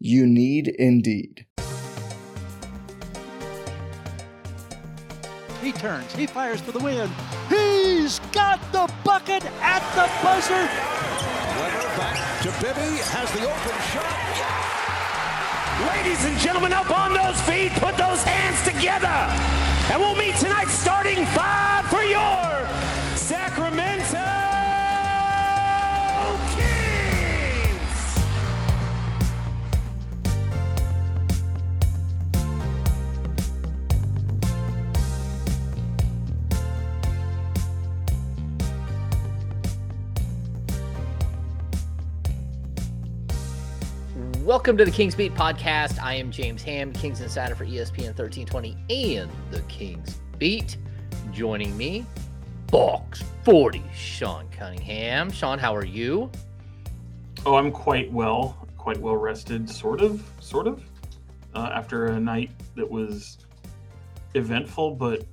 You need Indeed. He turns, he fires for the win. He's got the bucket at the buzzer. Webber back to Bibby, has the open shot. Ladies and gentlemen, up on those feet, put those hands together. And we'll meet tonight starting five for your Welcome to the Kings Beat podcast. I am James Ham, Kings Insider for ESPN 1320 and the Kings Beat. Joining me, Fox 40, Sean Cunningham. Sean, how are you? Oh, I'm quite well, quite well rested, sort of, sort of. Uh, after a night that was eventful, but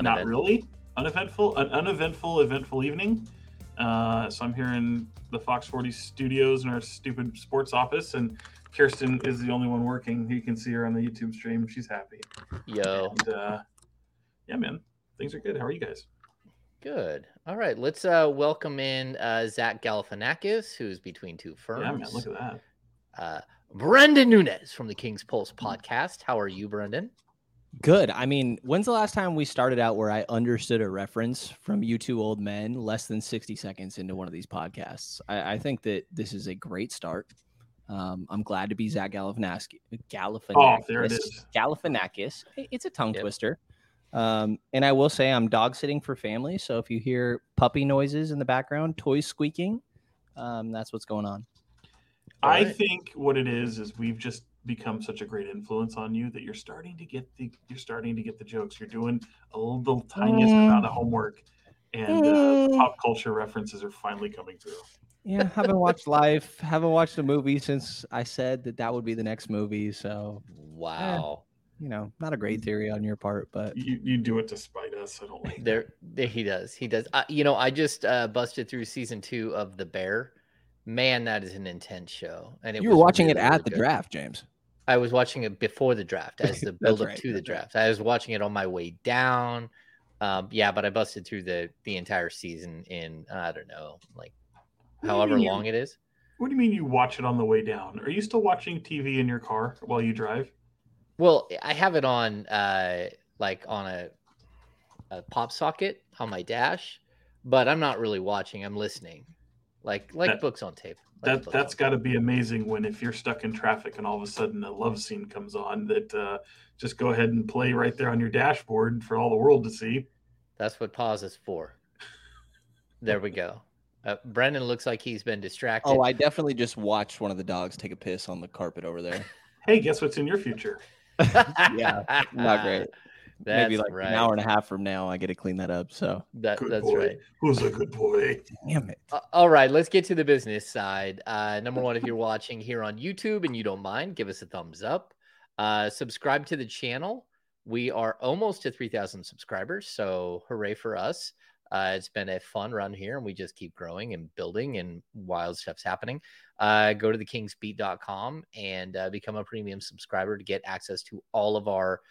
not really uneventful. An uneventful, eventful evening. Uh, so I'm here in the Fox 40 studios in our stupid sports office, and Kirsten is the only one working. You can see her on the YouTube stream. She's happy. Yo. And, uh, yeah, man, things are good. How are you guys? Good. All right, let's uh, welcome in uh, Zach Galifianakis, who's between Two Ferns. Yeah, man, look at that. Uh, Brenden Nunes from the Kings Pulse podcast. How are you, Brenden? Good. I mean, when's the last time we started out where I understood a reference from you two old men less than 60 seconds into one of these podcasts? I, I think that this is a great start. Um, I'm glad to be Zach Galifianakis. Galifianakis. Oh, there it is. Galifianakis. It's a tongue yep. twister. Um, and I will say I'm dog sitting for family. So if you hear puppy noises in the background, toys squeaking, um, that's what's going on. I right. think what it is is we've just become such a great influence on you that you're starting to get the you're starting to get the jokes. You're doing a little tiniest mm. amount of homework, and uh, mm. pop culture references are finally coming through. Yeah, haven't watched Life, haven't watched a movie since I said that that would be the next movie. So wow. Eh, you know, not a great theory on your part, but you, you do it to spite us. I don't like there. There he does. He does. Uh, you know, I just uh, busted through season two of The Bear. Man, that is an intense show. And you were watching really, it at really the good. draft, James. I was watching it before the draft as the build up right, to the draft. Right. I was watching it on my way down. Um, yeah, but I busted through the the entire season in I don't know, like however long it is. What do you mean you watch it on the way down? Are you still watching TV in your car while you drive? Well, I have it on uh like on a a pop socket on my dash, but I'm not really watching. I'm listening. Like like that, books on tape that that's got to be amazing when if you're stuck in traffic and all of a sudden a love scene comes on that uh, just go ahead and play right there on your dashboard for all the world to see. That's what pause is for. There we go. Uh, Brenden looks like he's been distracted. Oh, I definitely just watched one of the dogs take a piss on the carpet over there. hey, guess what's in your future? yeah, not great. That's Maybe like right. an hour and a half from now, I get to clean that up. So that, that's boy. right. Who's a good boy? Damn it. Uh, all right, let's get to the business side. Uh, number one, if you're watching here on YouTube and you don't mind, give us a thumbs up. Uh, subscribe to the channel. We are almost to 3,000 subscribers, so hooray for us. Uh, it's been a fun run here, and we just keep growing and building, and wild stuff's happening. Uh, go to thekingsbeat.com and uh, become a premium subscriber to get access to all of our –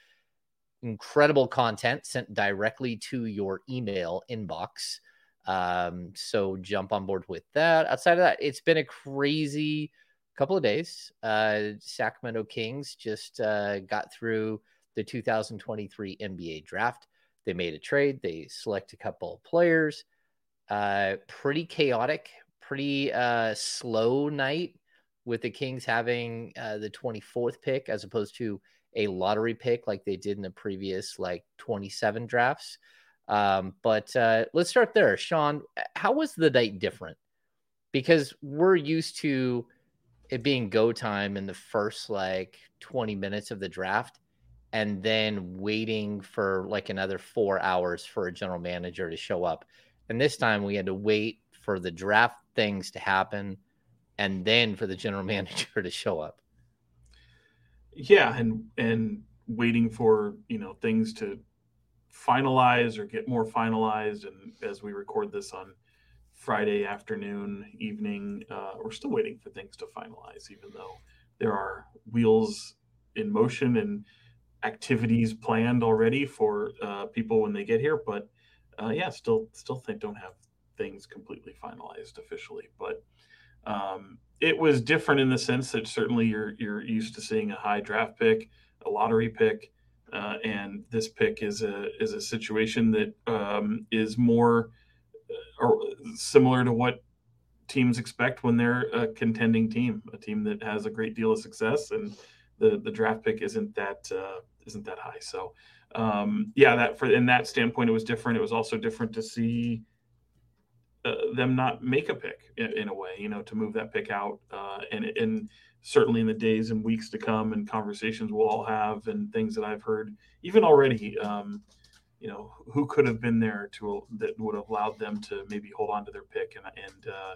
incredible content sent directly to your email inbox. Um, so jump on board with that. Outside of that, it's been a crazy couple of days, uh, Sacramento Kings just uh, got through the 2023 NBA draft. They made a trade. They select a couple of players. Uh, pretty chaotic, pretty uh, slow night with the Kings having uh, the 24th pick as opposed to a lottery pick like they did in the previous like 27 drafts. Um, but uh, let's start there. Sean, how was the night different? Because we're used to it being go time in the first like 20 minutes of the draft and then waiting for like another four hours for a general manager to show up. And this time we had to wait for the draft things to happen and then for the general manager to show up. Yeah, and and waiting for you know things to finalize or get more finalized. And as we record this on Friday afternoon, evening, uh, we're still waiting for things to finalize, even though there are wheels in motion and activities planned already for uh, people when they get here. But uh, yeah, still still think don't have things completely finalized officially. But um, it was different in the sense that certainly you're you're used to seeing a high draft pick, a lottery pick, uh, and this pick is a is a situation that um, is more uh, or similar to what teams expect when they're a contending team, a team that has a great deal of success, and the the draft pick isn't that uh, isn't that high. So um, yeah, that for in that standpoint, it was different. It was also different to see uh, them not make a pick in, in, a way, you know, to move that pick out. Uh, and, and certainly in the days and weeks to come and conversations we'll all have and things that I've heard, even already, um, you know, who could have been there to that would have allowed them to maybe hold on to their pick and, and, uh,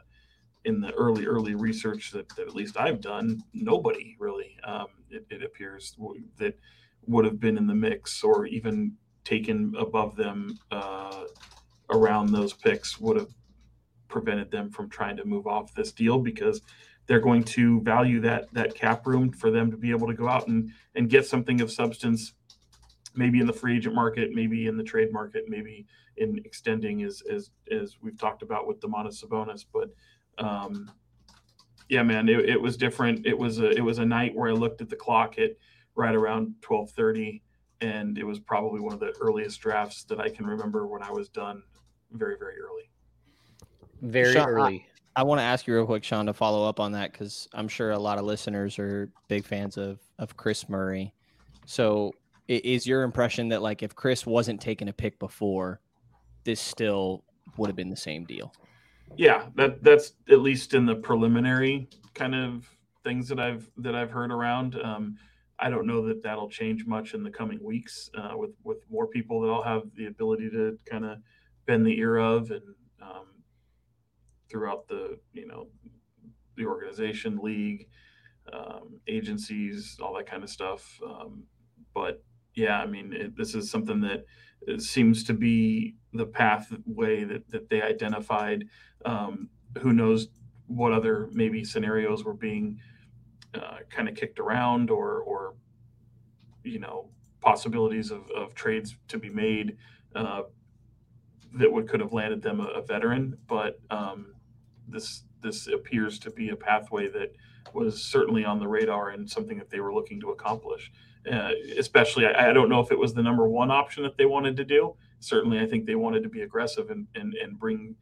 in the early early research that, that, at least I've done, nobody really um, it, it, appears that would have been in the mix or even taken above them uh, around those picks would have prevented them from trying to move off this deal because they're going to value that that cap room for them to be able to go out and and get something of substance maybe in the free agent market maybe in the trade market maybe in extending as as as we've talked about with Domantas Sabonis. But um yeah man it, it was different. It was a it was a night where I looked at the clock at right around 12:30 and it was probably one of the earliest drafts that I can remember when I was done very very early very Sean, early. I, I want to ask you real quick, Sean, to follow up on that because I'm sure a lot of listeners are big fans of of Kris Murray. So, is your impression that like if Kris wasn't taking a pick before, this still would have been the same deal? Yeah, that that's at least in the preliminary kind of things that I've that I've heard around. Um, I don't know that that'll change much in the coming weeks uh, with with more people that I'll have the ability to kind of bend the ear of and um, throughout the you know the organization, league, um, agencies, all that kind of stuff. Um, but yeah, I mean, it, this is something that seems to be the pathway that that they identified. Um, who knows what other maybe scenarios were being uh, kind of kicked around or or you know possibilities of, of trades to be made uh, that would could have landed them a, a veteran, but um, this this appears to be a pathway that was certainly on the radar and something that they were looking to accomplish. Uh, especially, I, I, don't know if it was the number one option that they wanted to do. Certainly, I think they wanted to be aggressive and and, and bring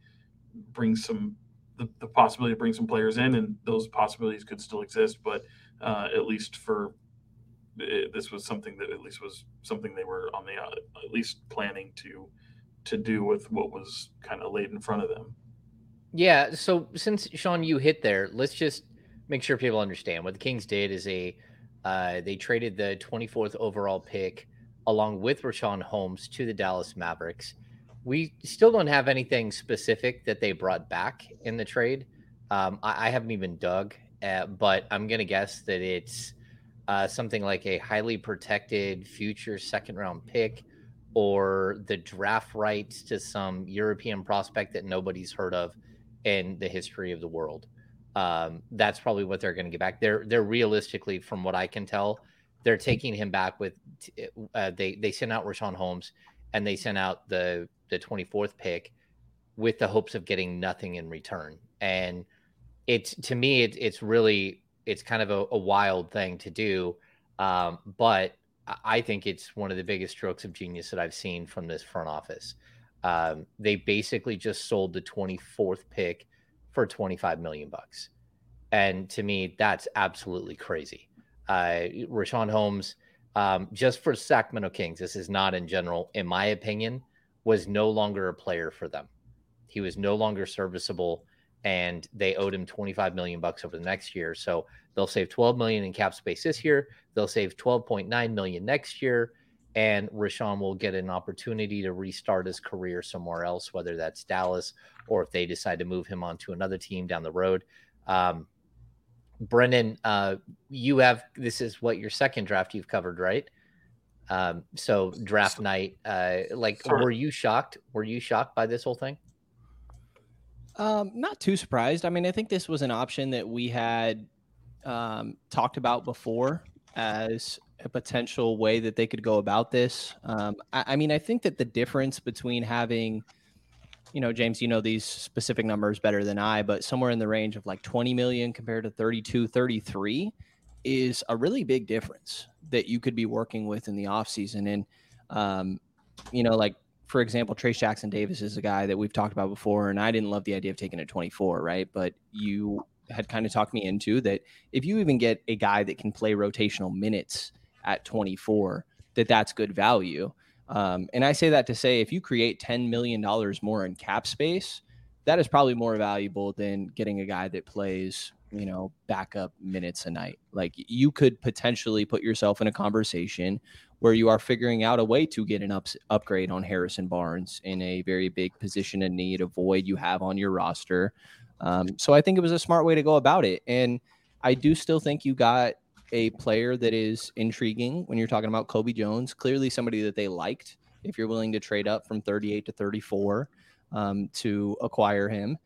bring some the, the possibility to bring some players in, and those possibilities could still exist. But uh, at least for it, this was something that at least was something they were on the uh, at least planning to to do with what was kind of laid in front of them. Yeah. So since Sean, you hit there, let's just make sure people understand what the Kings did is a uh, they traded the 24th overall pick along with Richaun Holmes to the Dallas Mavericks. We still don't have anything specific that they brought back in the trade. Um, I, I, haven't even dug, uh, but I'm going to guess that it's uh, something like a highly protected future second round pick or the draft rights to some European prospect that nobody's heard of in the history of the world. Um, that's probably what they're going to get back. They're they're realistically, from what I can tell, they're taking him back with. Uh, they they sent out Richaun Holmes, and they sent out the the twenty fourth pick, with the hopes of getting nothing in return. And it's to me, it, it's really it's kind of a, a wild thing to do. Um, but I think it's one of the biggest strokes of genius that I've seen from this front office. Um, they basically just sold the 24th pick for 25 million bucks. And to me, that's absolutely crazy. Uh, Richaun Holmes, um, just for Sacramento Kings, this is not in general, in my opinion, was no longer a player for them. He was no longer serviceable, and they owed him 25 million bucks over the next year. So they'll save 12 million in cap space this year. They'll save 12.9 million next year, and Richaun will get an opportunity to restart his career somewhere else, whether that's Dallas or if they decide to move him on to another team down the road. Um, Brenden, uh, you have this is what your second draft you've covered, right? Um, so draft night, uh, like, were you shocked? Were you shocked by this whole thing? Um, not too surprised. I mean, I think this was an option that we had um, talked about before as a potential way that they could go about this. Um, I, I mean, I think that the difference between having you know, James, you know these specific numbers better than I, but somewhere in the range of like 20 million compared to 32, 33 is a really big difference that you could be working with in the offseason. And, um, you know, like for example, Trayce Jackson Davis is a guy that we've talked about before, and I didn't love the idea of taking a 24, right? But you had kind of talked me into that if you even get a guy that can play rotational minutes at 24, that that's good value. Um, and I say that to say if you create $10 million more in cap space, that is probably more valuable than getting a guy that plays, you know, backup minutes a night. Like you could potentially put yourself in a conversation where you are figuring out a way to get an up, upgrade on Harrison Barnes in a very big position of need, a void you have on your roster. Um, so I think it was a smart way to go about it. And I do still think you got a player that is intriguing when you're talking about Colby Jones. Clearly, somebody that they liked. If you're willing to trade up from 38 to 34 um, to acquire him,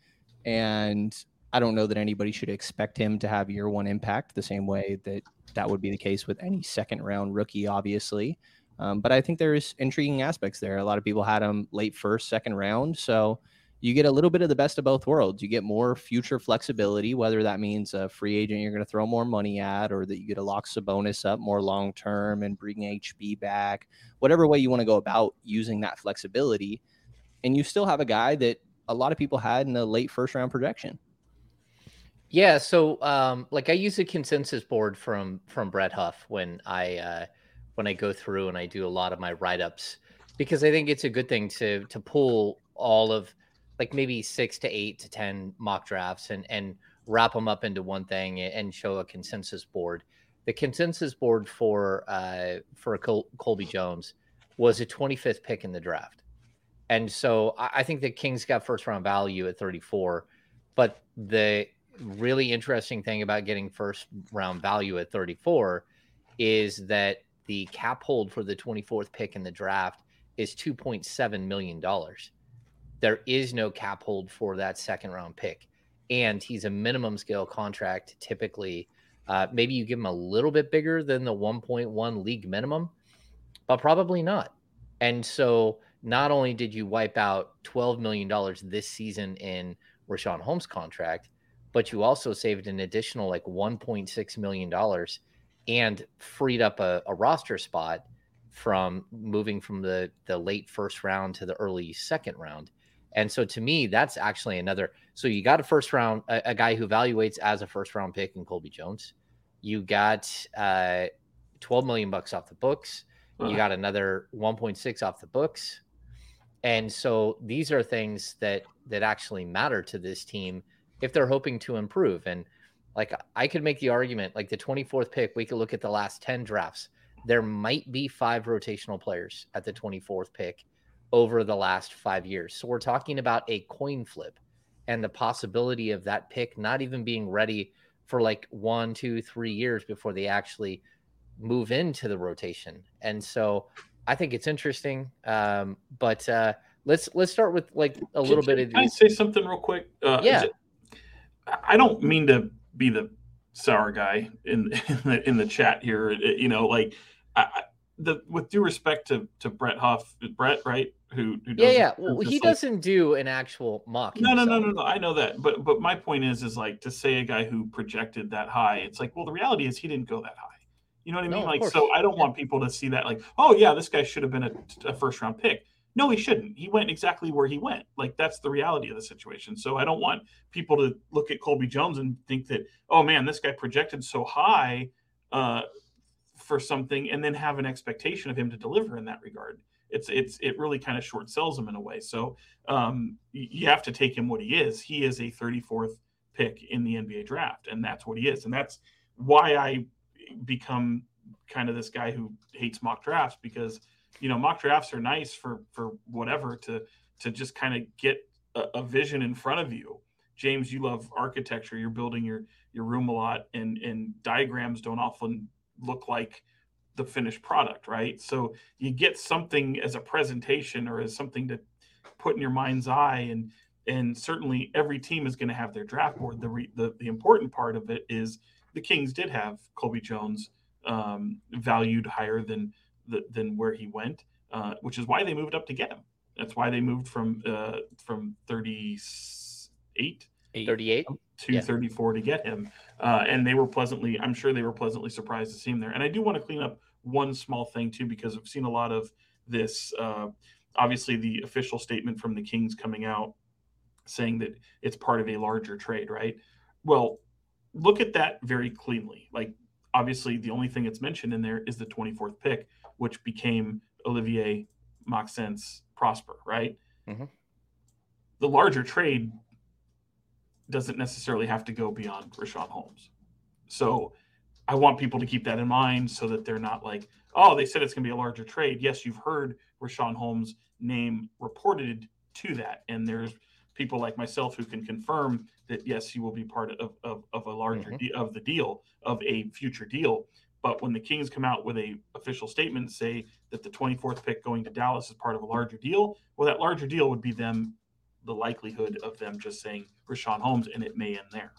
and I don't know that anybody should expect him to have year one impact the same way that that would be the case with any second round rookie, obviously. Um, but I think there's intriguing aspects there. A lot of people had him late first, second round. So you get a little bit of the best of both worlds. You get more future flexibility, whether that means a free agent you're going to throw more money at, or that you get a lock bonus up more long term and bring HB back, whatever way you want to go about using that flexibility. And you still have a guy that a lot of people had in the late first round projection. Yeah, so um, like I use a consensus board from from Brett Huff when I uh, when I go through and I do a lot of my write ups because I think it's a good thing to to pull all of like maybe six to eight to ten mock drafts and and wrap them up into one thing and show a consensus board. The consensus board for uh, for Col- Colby Jones was a 25th pick in the draft, and so I, I think the Kings got first round value at 34. But the really interesting thing about getting first round value at 34 is that the cap hold for the 24th pick in the draft is 2.7 million dollars there is no cap hold for that second round pick. And he's a minimum scale contract typically. Uh, maybe you give him a little bit bigger than the 1.1 league minimum, but probably not. And so not only did you wipe out $12 million this season in Richaun Holmes' contract, but you also saved an additional like $1.6 million and freed up a, a roster spot from moving from the, the late first round to the early second round. And so to me, that's actually another. So you got a first round, a, a guy who evaluates as a first round pick in Colby Jones. You got uh, 12 million bucks off the books. You got another 1.6 off the books. And so these are things that that actually matter to this team if they're hoping to improve. And like I could make the argument, like the 24th pick, we could look at the last 10 drafts. There might be five rotational players at the 24th pick over the last five years. So we're talking about a coin flip and the possibility of that pick not even being ready for like one, two, three years before they actually move into the rotation. And so I think it's interesting. Um, but uh, let's let's start with like a little can, bit of. Can I say something real quick? Uh, yeah. It, I don't mean to be the sour guy in in the, in the chat here. It, you know, like I, the with due respect to to Brett Huff, Brett, right? Who, who yeah yeah. well, he doesn't do an actual mock no no no no no. I know that. But but my point is is like to say a guy who projected that high it's like well the reality is he didn't go that high. You know what i mean? no, like so i don't yeah. want people to see that like oh yeah this guy should have been a, a first round pick. No he shouldn't. He went exactly where he went. Like that's the reality of the situation. So i don't want people to look at colby jones and think that oh man this guy projected so high uh, for something and then have an expectation of him to deliver in that regard it's it's it really kind of short sells him in a way. So um, you have to take him what he is. He is a 34th pick in the NBA draft, and that's what he is, and that's why I become kind of this guy who hates mock drafts because you know mock drafts are nice for for whatever to to just kind of get a, a vision in front of you. James, you love architecture. You're building your your room a lot, and and diagrams don't often look like the finished product, right? So you get something as a presentation or as something to put in your mind's eye, and and certainly every team is going to have their draft board. The, re, the the important part of it is the Kings did have Colby Jones um, valued higher than the, than where he went, uh, which is why they moved up to get him. That's why they moved from uh, from 38 38 to yeah. to get him. Uh, and they were pleasantly, I'm sure they were pleasantly surprised to see him there. And I do want to clean up one small thing too, because I've seen a lot of this. Uh, obviously, the official statement from the Kings coming out saying that it's part of a larger trade, right? Well, look at that very cleanly. Like, obviously, the only thing that's mentioned in there is the 24th pick, which became Olivier Maxence Prosper, right? Mm-hmm. The larger trade doesn't necessarily have to go beyond Richaun Holmes. So I want people to keep that in mind so that they're not like, oh, they said it's going to be a larger trade. Yes, you've heard Richaun Holmes' name reported to that. And there's people like myself who can confirm that, yes, he will be part of, of, of a larger mm-hmm. de- of the deal, of a future deal. But when the Kings come out with a official statement, say that the 24th pick going to Dallas is part of a larger deal, well, that larger deal would be them, the likelihood of them just saying Richaun Holmes, and it may end there.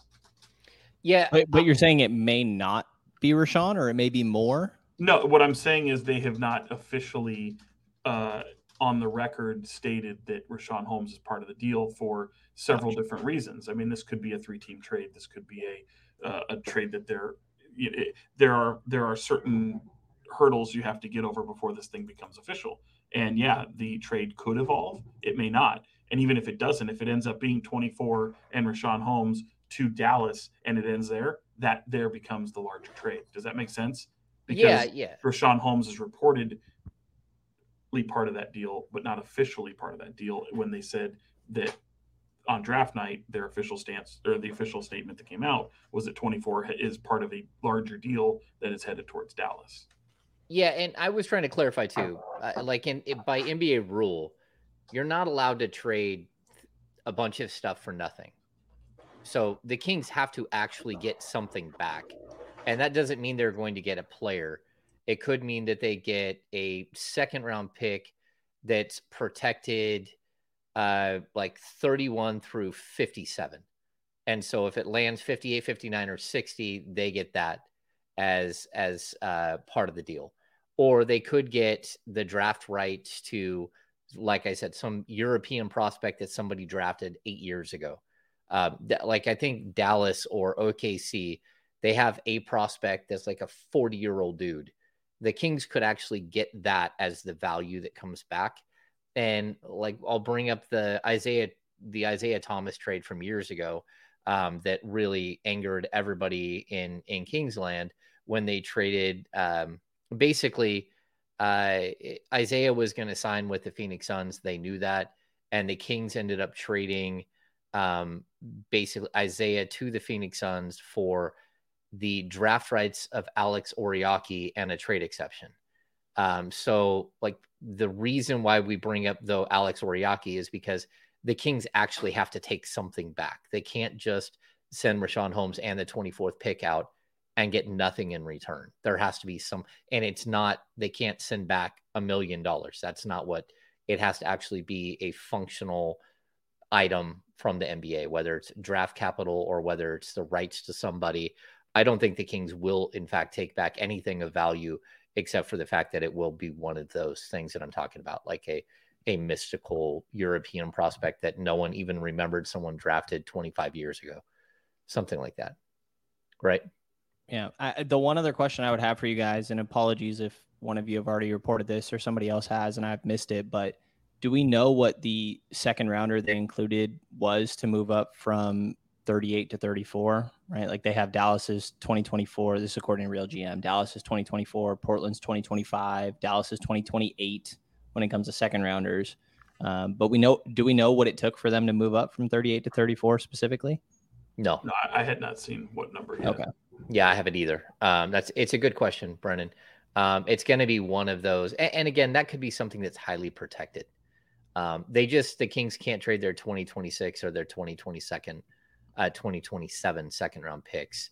Yeah, but, but you're saying it may not be Richaun, or it may be more? No, what I'm saying is they have not officially uh, on the record stated that Richaun Holmes is part of the deal for several gotcha. different reasons. I mean, this could be a three-team trade. This could be a uh, a trade that there it, there are there are certain hurdles you have to get over before this thing becomes official. And yeah, the trade could evolve. It may not. And even if it doesn't, if it ends up being 24 and Richaun Holmes to Dallas and it ends there, that there becomes the larger trade. Does that make sense? Because yeah, yeah. Richaun Holmes is reportedly part of that deal, but not officially part of that deal when they said that on draft night, their official stance or the official statement that came out was that 24 is part of a larger deal that is headed towards Dallas. Yeah, and I was trying to clarify too, uh, like in by NBA rule, you're not allowed to trade a bunch of stuff for nothing. So the Kings have to actually get something back. And that doesn't mean they're going to get a player. It could mean that they get a second round pick that's protected uh like 31 through 57. And so if it lands 58, 59 or 60, they get that as as uh part of the deal. Or they could get the draft rights to like I said some European prospect that somebody drafted 8 years ago uh, like I think Dallas or OKC, they have a prospect that's like a 40 year old dude. The Kings could actually get that as the value that comes back. And like I'll bring up the Isaiah the Isaiah Thomas trade from years ago um, that really angered everybody in in Kingsland when they traded um, basically uh, Isaiah was going to sign with the Phoenix Suns. They knew that, and the Kings ended up trading um, basically Isaiah to the Phoenix Suns for the draft rights of Alex Oriakhi and a trade exception. Um, so, like the reason why we bring up though Alex Oriakhi is because the Kings actually have to take something back. They can't just send Richaun Holmes and the 24th pick out and get nothing in return. There has to be some, and it's not, they can't send back a million dollars. That's not what it has to actually be a functional item from the NBA, whether it's draft capital or whether it's the rights to somebody. I don't think the Kings will, in fact, take back anything of value except for the fact that it will be one of those things that I'm talking about, like a a mystical European prospect that no one even remembered someone drafted 25 years ago, something like that. Right. Yeah. I, the one other question I would have for you guys, and apologies if one of you have already reported this or somebody else has and I've missed it, but do we know what the second rounder they included was to move up from 38 to 34, right? Like they have Dallas's 2024. This is according to Real GM. Dallas is 2024. Portland's 2025. Dallas is 2028 when it comes to second rounders. Um, but we know, do we know what it took for them to move up from 38 to 34 specifically? No, no, I had not seen what number. Yet. Okay. Yeah, I haven't either. Um, that's it's a good question, Brenden. Um, it's going to be one of those, and, and, again, that could be something that's highly protected. Um, they just the Kings can't trade their 2026 or their 2022 uh, 2027 second round picks.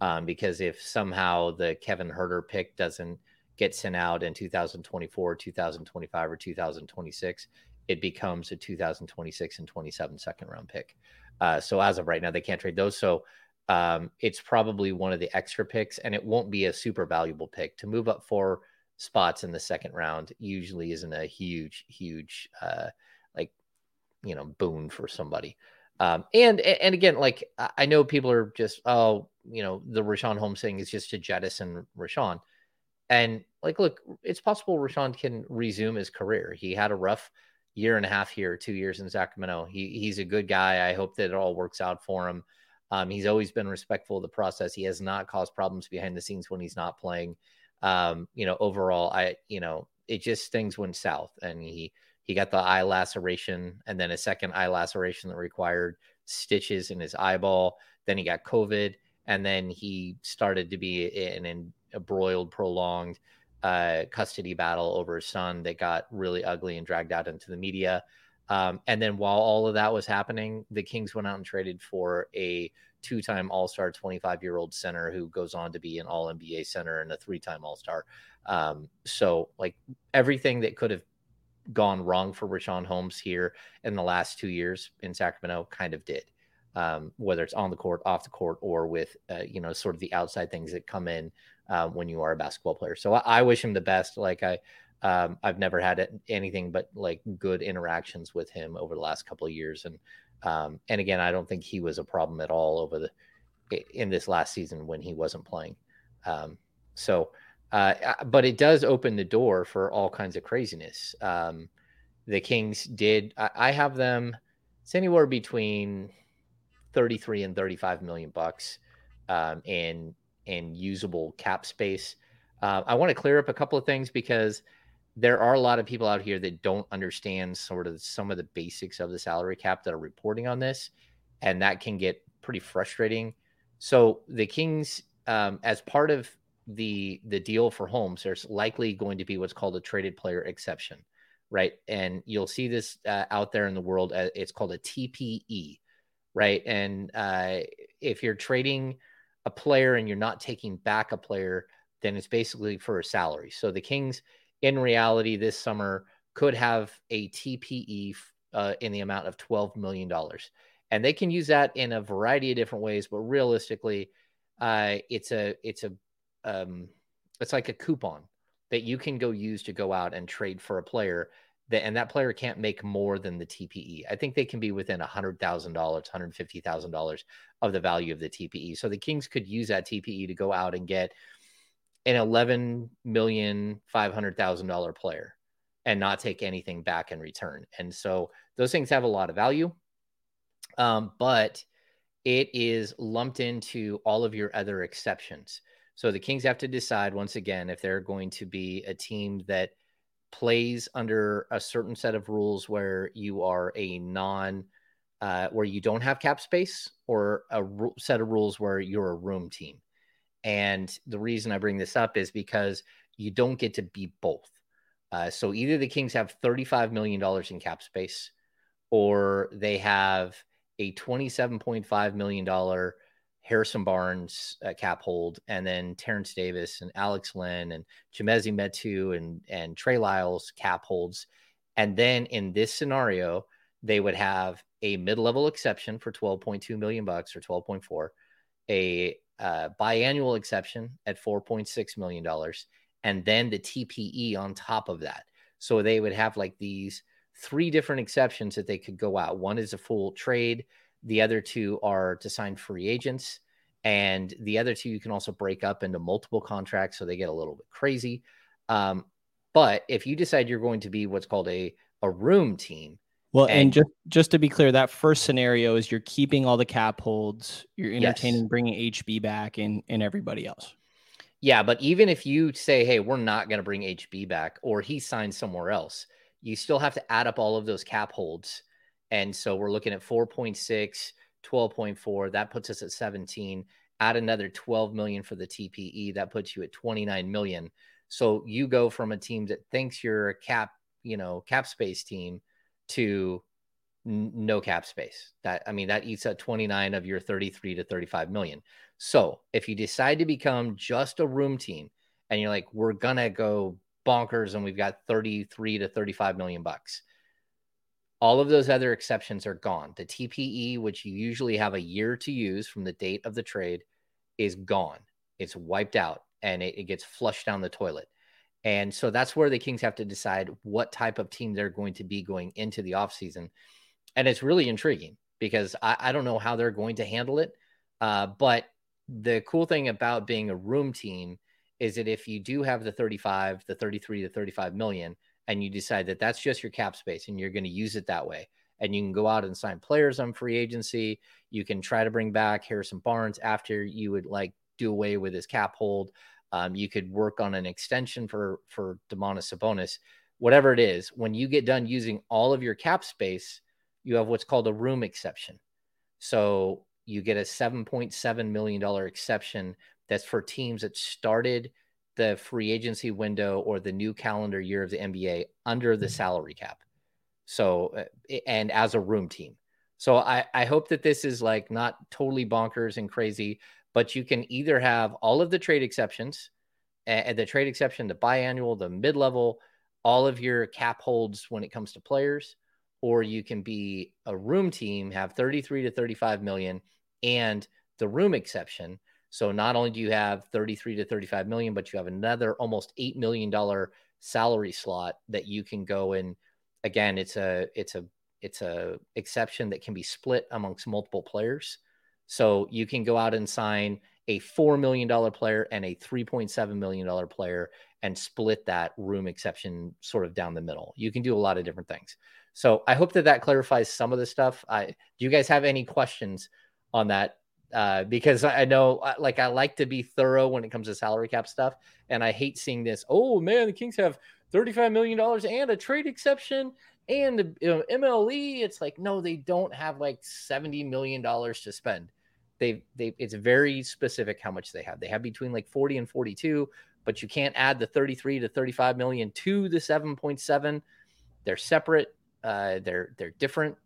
Um, because if somehow the Kevin Huerter pick doesn't get sent out in 2024, 2025, or 2026, it becomes a 2026 and 27 second round pick. Uh, so as of right now, they can't trade those. So um, it's probably one of the extra picks, and it won't be a super valuable pick to move up four spots in the second round. Usually, isn't a huge, huge, uh, like you know, boon for somebody. Um, and and again, like I know people are just oh, you know, the Richaun Holmes thing is just to jettison Richaun. And like, look, it's possible Richaun can resume his career. He had a rough year and a half here, two years in Sacramento. He he's a good guy. I hope that it all works out for him. Um, he's always been respectful of the process. He has not caused problems behind the scenes when he's not playing. Um, you know, overall, I you know, it just things went south, and he he got the eye laceration and then a second eye laceration that required stitches in his eyeball. Then he got COVID, and then he started to be in an embroiled, prolonged uh, custody battle over his son that got really ugly and dragged out into the media. Um, and then while all of that was happening, the Kings went out and traded for a two time All Star 25 year old center who goes on to be an All NBA center and a three time All Star. Um, so, like everything that could have gone wrong for Richaun Holmes here in the last two years in Sacramento kind of did. Um, whether it's on the court, off the court, or with uh, you know sort of the outside things that come in uh, when you are a basketball player. So I, I wish him the best. Like I, um, I've never had anything but like good interactions with him over the last couple of years, and um, and again, I don't think he was a problem at all over the in this last season when he wasn't playing. Um, so uh, but it does open the door for all kinds of craziness. Um, the Kings did. I, I, have them. It's anywhere between thirty-three and thirty-five million bucks um, in in usable cap space. Uh, I want to clear up a couple of things because there are a lot of people out here that don't understand sort of some of the basics of the salary cap that are reporting on this, and that can get pretty frustrating. So the Kings, um, as part of the the deal for Holmes, there's likely going to be what's called a traded player exception, right? And you'll see this uh, out there in the world. Uh, it's called a TPE, right? And uh, if you're trading a player and you're not taking back a player, then it's basically for a salary. So the Kings, in reality, this summer could have a TPE uh, in the amount of twelve million dollars, and they can use that in a variety of different ways. But realistically, uh, it's a it's a um, it's like a coupon that you can go use to go out and trade for a player that, and that player can't make more than the TPE. I think they can be within a hundred thousand dollars, hundred fifty thousand dollars of the value of the TPE. So the Kings could use that TPE to go out and get an eleven million five hundred thousand dollar player and not take anything back in return. And so those things have a lot of value, um, but it is lumped into all of your other exceptions. So the Kings have to decide once again if they're going to be a team that plays under a certain set of rules where you are a non uh, where you don't have cap space or a set of rules where you're a room team. And the reason I bring this up is because you don't get to be both. Uh, so either the Kings have $35 million in cap space or they have a $27.5 million Harrison Barnes uh, cap hold, and then Terence Davis and Alex Len and Chimezie Metu and and Trey Lyles cap holds, and then in this scenario, they would have a mid-level exception for 12.2 million bucks or 12.4, a uh, biannual exception at 4.6 million dollars, and then the TPE on top of that. So they would have like these three different exceptions that they could go out. One is a full trade, the other two are to sign free agents, and the other two you can also break up into multiple contracts so they get a little bit crazy. Um, but if you decide you're going to be what's called a a room team, well, and, and, just just to be clear, that first scenario is you're keeping all the cap holds, you're entertaining yes. bringing HB back and and everybody else. Yeah, but even if you say, "Hey, we're not going to bring HB back," or he signs somewhere else, you still have to add up all of those cap holds. And so we're looking at 4.6, 12.4. That puts us at 17. Add another 12 million for the TPE. That puts you at 29 million. So you go from a team that thinks you're a cap, you know, cap space team to n- no cap space. That I mean, that eats at 29 of your 33 to 35 million. So if you decide to become just a room team and you're like, we're gonna go bonkers and we've got 33 to 35 million bucks. All of those other exceptions are gone. The TPE, which you usually have a year to use from the date of the trade, is gone. It's wiped out and it, it gets flushed down the toilet. And so that's where the Kings have to decide what type of team they're going to be going into the offseason. And it's really intriguing because I, I don't know how they're going to handle it. Uh, but the cool thing about being a room team is that if you do have the 35, the 33 to 35 million, and you decide that that's just your cap space and you're going to use it that way, and you can go out and sign players on free agency, you can try to bring back Harrison Barnes after you would like do away with his cap hold. Um, you could work on an extension for for Domantas Sabonis, whatever it is. When you get done using all of your cap space, you have what's called a room exception. So you get a $7.7 million exception that's for teams that started the free agency window or the new calendar year of the NBA under the mm-hmm. salary cap. So, uh, and as a room team. So I, I hope that this is like not totally bonkers and crazy, but you can either have all of the trade exceptions and the trade exception, the biannual, the mid level, all of your cap holds when it comes to players, or you can be a room team, have 33 to 35 million and the room exception so not only do you have 33 to 35 million, but you have another almost $8 million salary slot that you can go in. Again, it's a, it's a, it's a exception that can be split amongst multiple players. So you can go out and sign a $4 million player and a $3.7 million player and split that room exception sort of down the middle. You can do a lot of different things. So I hope that that clarifies some of the stuff. I, do you guys have any questions on that uh, because I know, uh, like, I like to be thorough when it comes to salary cap stuff, and I hate seeing this. Oh man, the Kings have thirty-five million dollars and a trade exception and you know, MLE. It's like no, they don't have like seventy million dollars to spend. They they it's very specific how much they have. They have between like forty and forty-two, but you can't add the thirty-three to thirty-five million to the seven point seven. They're separate. Uh, they're they're different.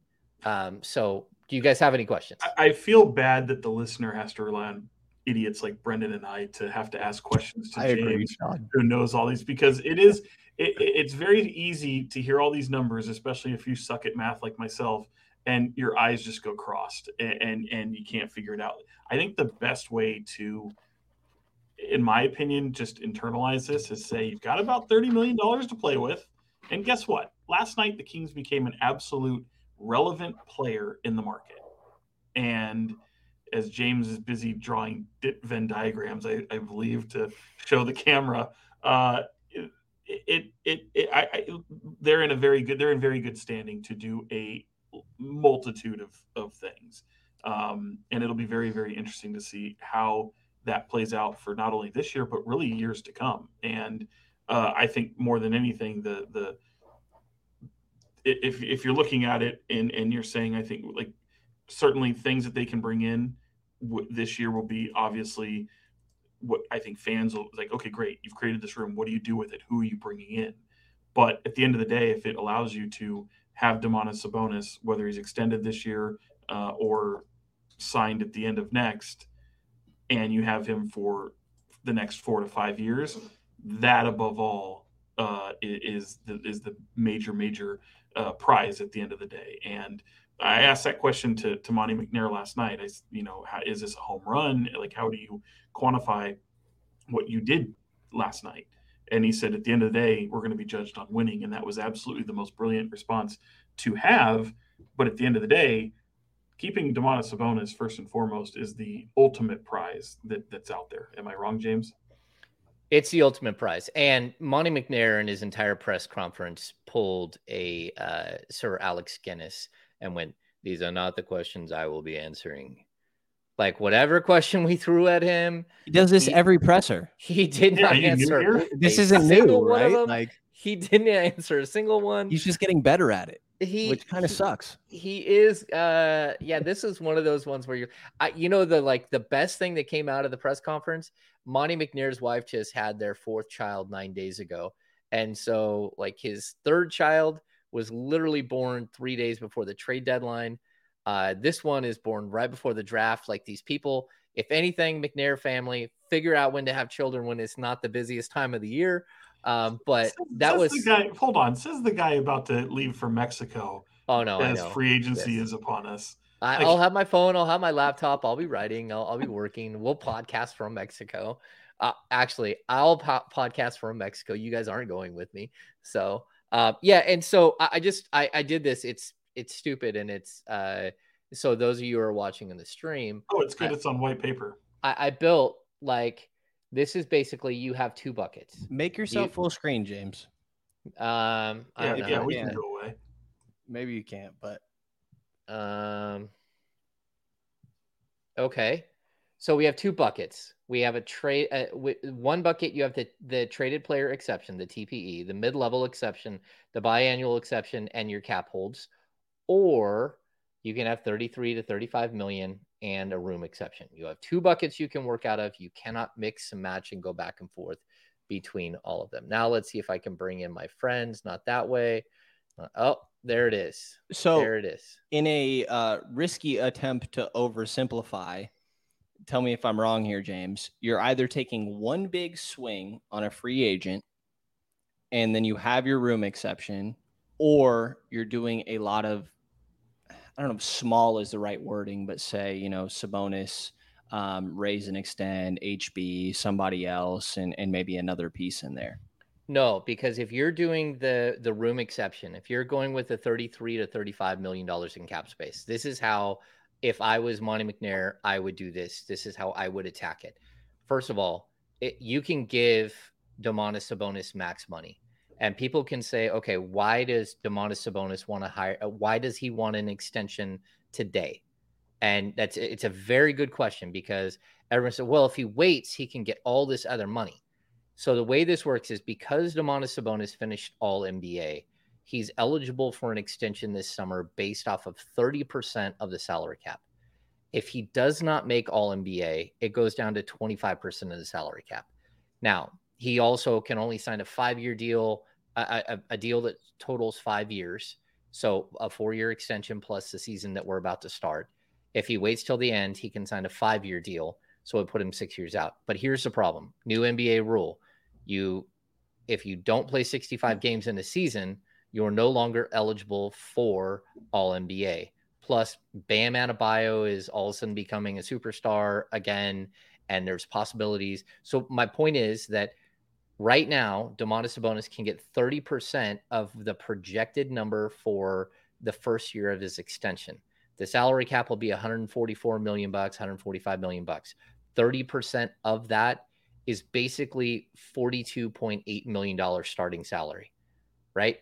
Um, so do you guys have any questions? I feel bad that the listener has to rely on idiots like Brenden and I to have to ask questions to I James, agree, who knows all these, because it is it, it's very easy to hear all these numbers, especially if you suck at math like myself, and your eyes just go crossed and, and, and you can't figure it out. I think the best way to, in my opinion, just internalize this is say you've got about thirty million dollars to play with, and guess what? Last night the Kings became an absolute relevant player in the market. And as James is busy drawing Venn diagrams, I, I believe, to show the camera, uh, it, it, it, I, I, they're in a very good, they're in very good standing to do a multitude of, of things. Um, and it'll be very, very interesting to see how that plays out for not only this year, but really years to come. And uh, I think more than anything, the, the, if if you're looking at it and and you're saying I think like certainly things that they can bring in w- this year will be obviously what I think fans will like. Okay, great, you've created this room. What do you do with it? Who are you bringing in? But at the end of the day, if it allows you to have Domantas Sabonis, whether he's extended this year uh, or signed at the end of next, and you have him for the next four to five years, that above all uh, is the is the major major uh, prize at the end of the day. And I asked that question to, to Monte McNair last night. I, you know, how, is this a home run? Like, how do you quantify what you did last night? And he said, at the end of the day, we're going to be judged on winning. And that was absolutely the most brilliant response to have. But at the end of the day, keeping Domantas Sabonis first and foremost is the ultimate prize that, that's out there. Am I wrong, James? It's the ultimate prize. And Monte McNair in his entire press conference pulled a uh, Sir Alex Guinness and went, These are not the questions I will be answering. Like whatever question we threw at him, he does this he, every presser. He did not answer. This isn't new, right? Like he didn't answer a single one. He's just getting better at it. He, which kind of sucks. He is, uh, yeah. This is one of those ones where you're, I, you know, the like the best thing that came out of the press conference. Monte McNair's wife just had their fourth child nine days ago, and so like his third child was literally born three days before the trade deadline. Uh, this one is born right before the draft. Like these people, if anything, McNair family figure out when to have children when it's not the busiest time of the year. Um, but that says was the guy. Hold on, says the guy about to leave for Mexico. Oh no, as free agency yes. is upon us. I, will have my phone. I'll have my laptop. I'll be writing. I'll, I'll be working. We'll podcast from Mexico. Uh, actually, I'll po- podcast from Mexico. You guys aren't going with me, so uh, yeah. And so I, I just I, I did this. It's it's stupid and it's uh. So those of you who are watching in the stream, oh, it's good. I, it's on white paper. I, I built like this is basically you have two buckets. Make yourself you, full screen, James. Um, yeah, yeah, we can go away. Maybe you can't, but um, okay. So we have two buckets. We have a trade. Uh, one bucket you have the the traded player exception, the TPE, the mid level exception, the biannual exception, and your cap holds, or you can have 33 to 35 million and a room exception. You have two buckets you can work out of. You cannot mix and match and go back and forth between all of them. Now let's see if I can bring in my friends. Not that way. Uh, oh, there it is. So there it is. In a uh, risky attempt to oversimplify, tell me if I'm wrong here, James. You're either taking one big swing on a free agent, and then you have your room exception, or you're doing a lot of I don't know small is the right wording, but say, you know, Sabonis, um, raise and extend, HB, somebody else, and, and maybe another piece in there. No, because if you're doing the the room exception, if you're going with the 33 to 35 million dollars in cap space, this is how if I was Monte McNair, I would do this. This is how I would attack it. First of all, it, you can give Domantas Sabonis max money. And people can say, okay, why does Domantas Sabonis want to hire? Uh, why does he want an extension today? And that's it's a very good question because everyone said, well, if he waits, he can get all this other money. So the way this works is because Domantas Sabonis finished All NBA, he's eligible for an extension this summer based off of 30% of the salary cap. If he does not make All NBA, it goes down to 25% of the salary cap. Now, he also can only sign a five year deal, a, a, a, deal that totals five years. So a four year extension plus the season that we're about to start. If he waits till the end, he can sign a five year deal. So it put him six years out. But here's the problem new NBA rule. You, if you don't play 65 hmm. games in a season, you're no longer eligible for All NBA. Plus, Bam Adebayo is all of a sudden becoming a superstar again, and there's possibilities. So my point is that right now, Domantas Sabonis can get 30% of the projected number for the first year of his extension. The salary cap will be 144 million bucks, 145 million bucks. 30% of that is basically 42.8 million dollars starting salary, right?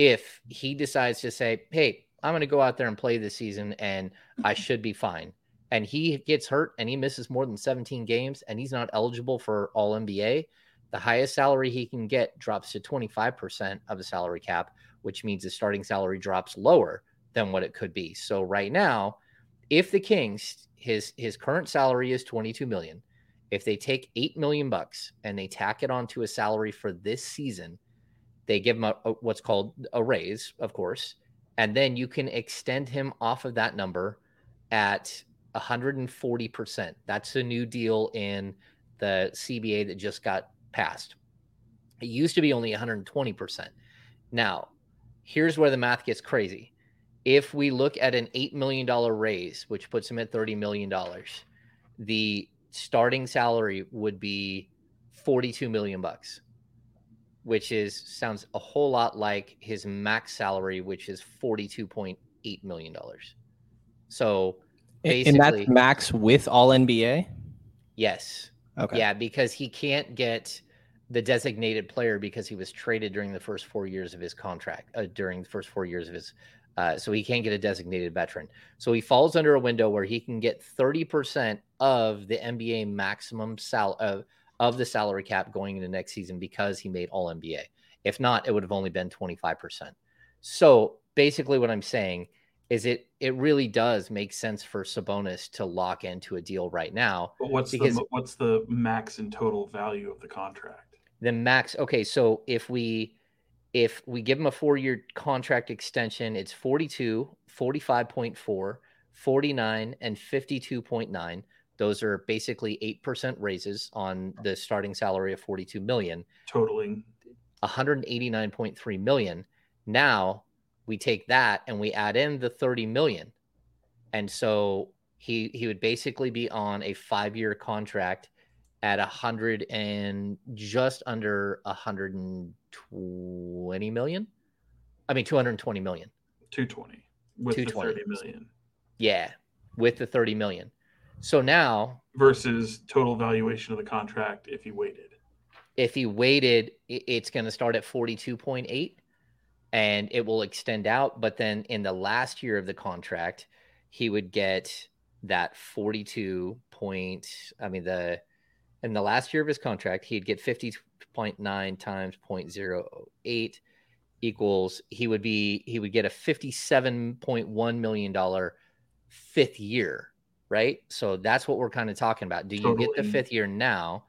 If he decides to say, "Hey, I'm going to go out there and play this season and I should be fine." And he gets hurt and he misses more than 17 games and he's not eligible for all NBA, the highest salary he can get drops to 25% of the salary cap, which means the starting salary drops lower than what it could be. So right now, if the Kings his his current salary is 22 million, if they take 8 million bucks and they tack it onto a salary for this season, they give him a, a, what's called a raise, of course, and then you can extend him off of that number at 140%. That's a new deal in the CBA that just got passed. It used to be only 120%. Now, here's where the math gets crazy. If we look at an $8 million raise, which puts him at $30 million, the starting salary would be 42 million bucks. Which is sounds a whole lot like his max salary, which is $42.8 million. So basically, and that's max with all NBA? Yes. Okay. Yeah, because he can't get the designated player because he was traded during the first four years of his contract, uh, during the first four years of his. Uh, so he can't get a designated veteran. So he falls under a window where he can get 30% of the NBA maximum sal uh, of the salary cap going into next season because he made all NBA. If not, it would have only been 25%. So basically what I'm saying is it it really does make sense for Sabonis to lock into a deal right now. But what's because the what's the max and total value of the contract? the max okay so if we if we give him a four year contract extension it's 42 45.4 49 and 52.9 those are basically 8% raises on the starting salary of 42 million totaling 189.3 million now we take that and we add in the 30 million and so he he would basically be on a 5 year contract at a hundred and just under a hundred and twenty million. I mean, two hundred and twenty million. Two twenty with 220. the thirty million. Yeah, with the thirty million. So now versus total valuation of the contract if he waited. If he waited, it's going to start at forty two point eight, and it will extend out. But then in the last year of the contract, he would get that forty two point. I mean the in the last year of his contract, he'd get 50.9 times 0.08 equals he would be he would get a 57.1 million dollar fifth year, right? So that's what we're kind of talking about. Do you totally. get the fifth year now?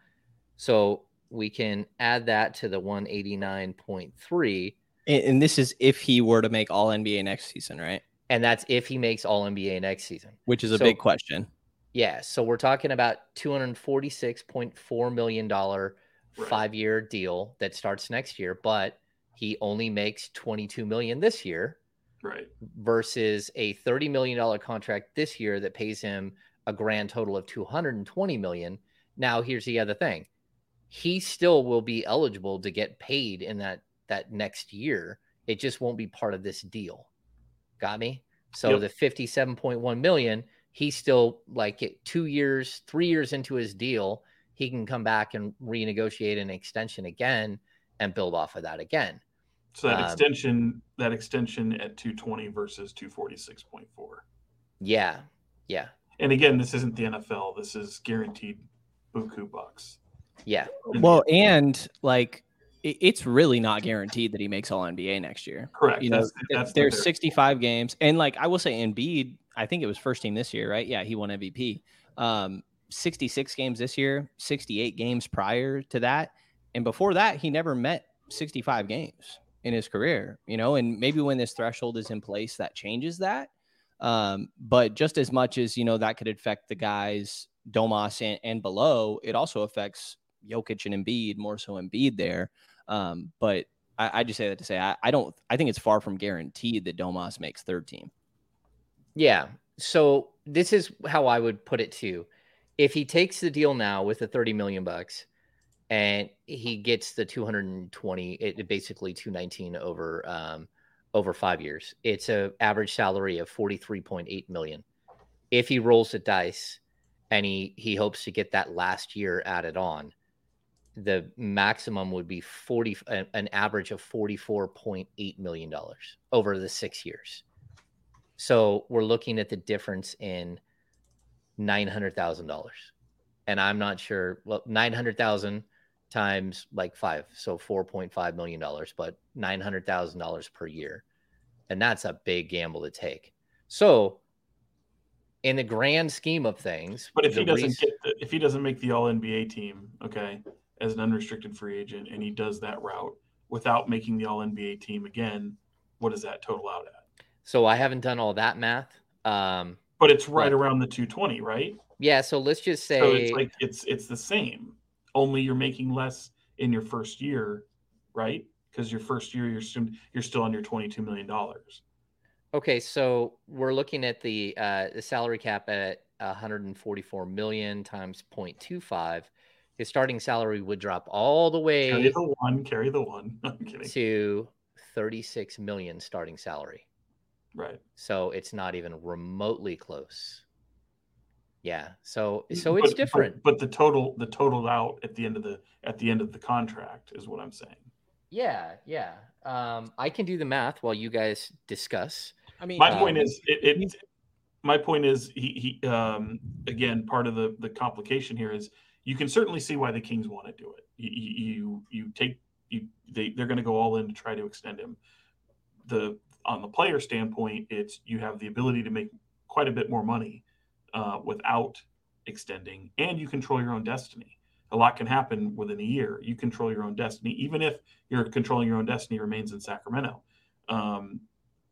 So we can add that to the 189.3 and this is if he were to make all NBA next season, right? And that's if he makes all NBA next season, which is a so, big question. Yeah, so we're talking about two hundred forty-six point four million dollar right. five-year deal that starts next year, but he only makes twenty-two million this year, right? Versus a thirty million dollar contract this year that pays him a grand total of two hundred and twenty million. Now, here's the other thing: he still will be eligible to get paid in that that next year. It just won't be part of this deal. Got me? So yep. the fifty-seven point one million he's still like two years, three years into his deal, he can come back and renegotiate an extension again and build off of that again. So that um, extension, that extension at 220 versus 246.4. Yeah. Yeah. And again, this isn't the NFL. This is guaranteed buku bucks. Yeah. Well, and like it's really not guaranteed that he makes all NBA next year. Correct. You know, that's, that's there's the 65 games, and like I will say, Embiid, I think it was first team this year, right? Yeah, he won MVP. Um, 66 games this year, 68 games prior to that, and before that, he never met 65 games in his career. You know, and maybe when this threshold is in place, that changes that. Um, but just as much as you know that could affect the guys Domas and, and below, it also affects Jokic and Embiid more so Embiid there. Um, but I, I, just say that to say I, I don't I think it's far from guaranteed that Domas makes third team. Yeah. So this is how I would put it too. If he takes the deal now with the 30 million bucks and he gets the 220, it basically 219 over um, over five years, it's a average salary of 43.8 million. If he rolls the dice and he he hopes to get that last year added on, the maximum would be 40 an average of 44.8 million dollars over the 6 years. So we're looking at the difference in $900,000. And I'm not sure well 900,000 times like 5 so 4.5 million dollars but $900,000 per year. And that's a big gamble to take. So in the grand scheme of things, but if he doesn't reason, get the, if he doesn't make the all NBA team, okay, as an unrestricted free agent and he does that route without making the all NBA team again, what does that total out at? So I haven't done all that math. Um, but it's right but, around the 220, right? Yeah. So let's just say so it's like it's it's the same, only you're making less in your first year, right? Because your first year you're still you're still under 22 million dollars. Okay, so we're looking at the uh, the salary cap at 144 million times 0.25 his starting salary would drop all the way carry the one, carry the one. I'm kidding. To 36 million starting salary. Right. So it's not even remotely close. Yeah. So so it's but, different. But, but, the total the total out at the end of the at the end of the contract is what I'm saying. Yeah, yeah. Um, I can do the math while you guys discuss. I mean, my um, point is it, it my point is he, he um, again part of the the complication here is you can certainly see why the Kings want to do it. You you, you take you they they're going to go all in to try to extend him. The on the player standpoint, it's you have the ability to make quite a bit more money uh, without extending, and you control your own destiny. A lot can happen within a year. You control your own destiny, even if you're controlling your own destiny remains in Sacramento. Um,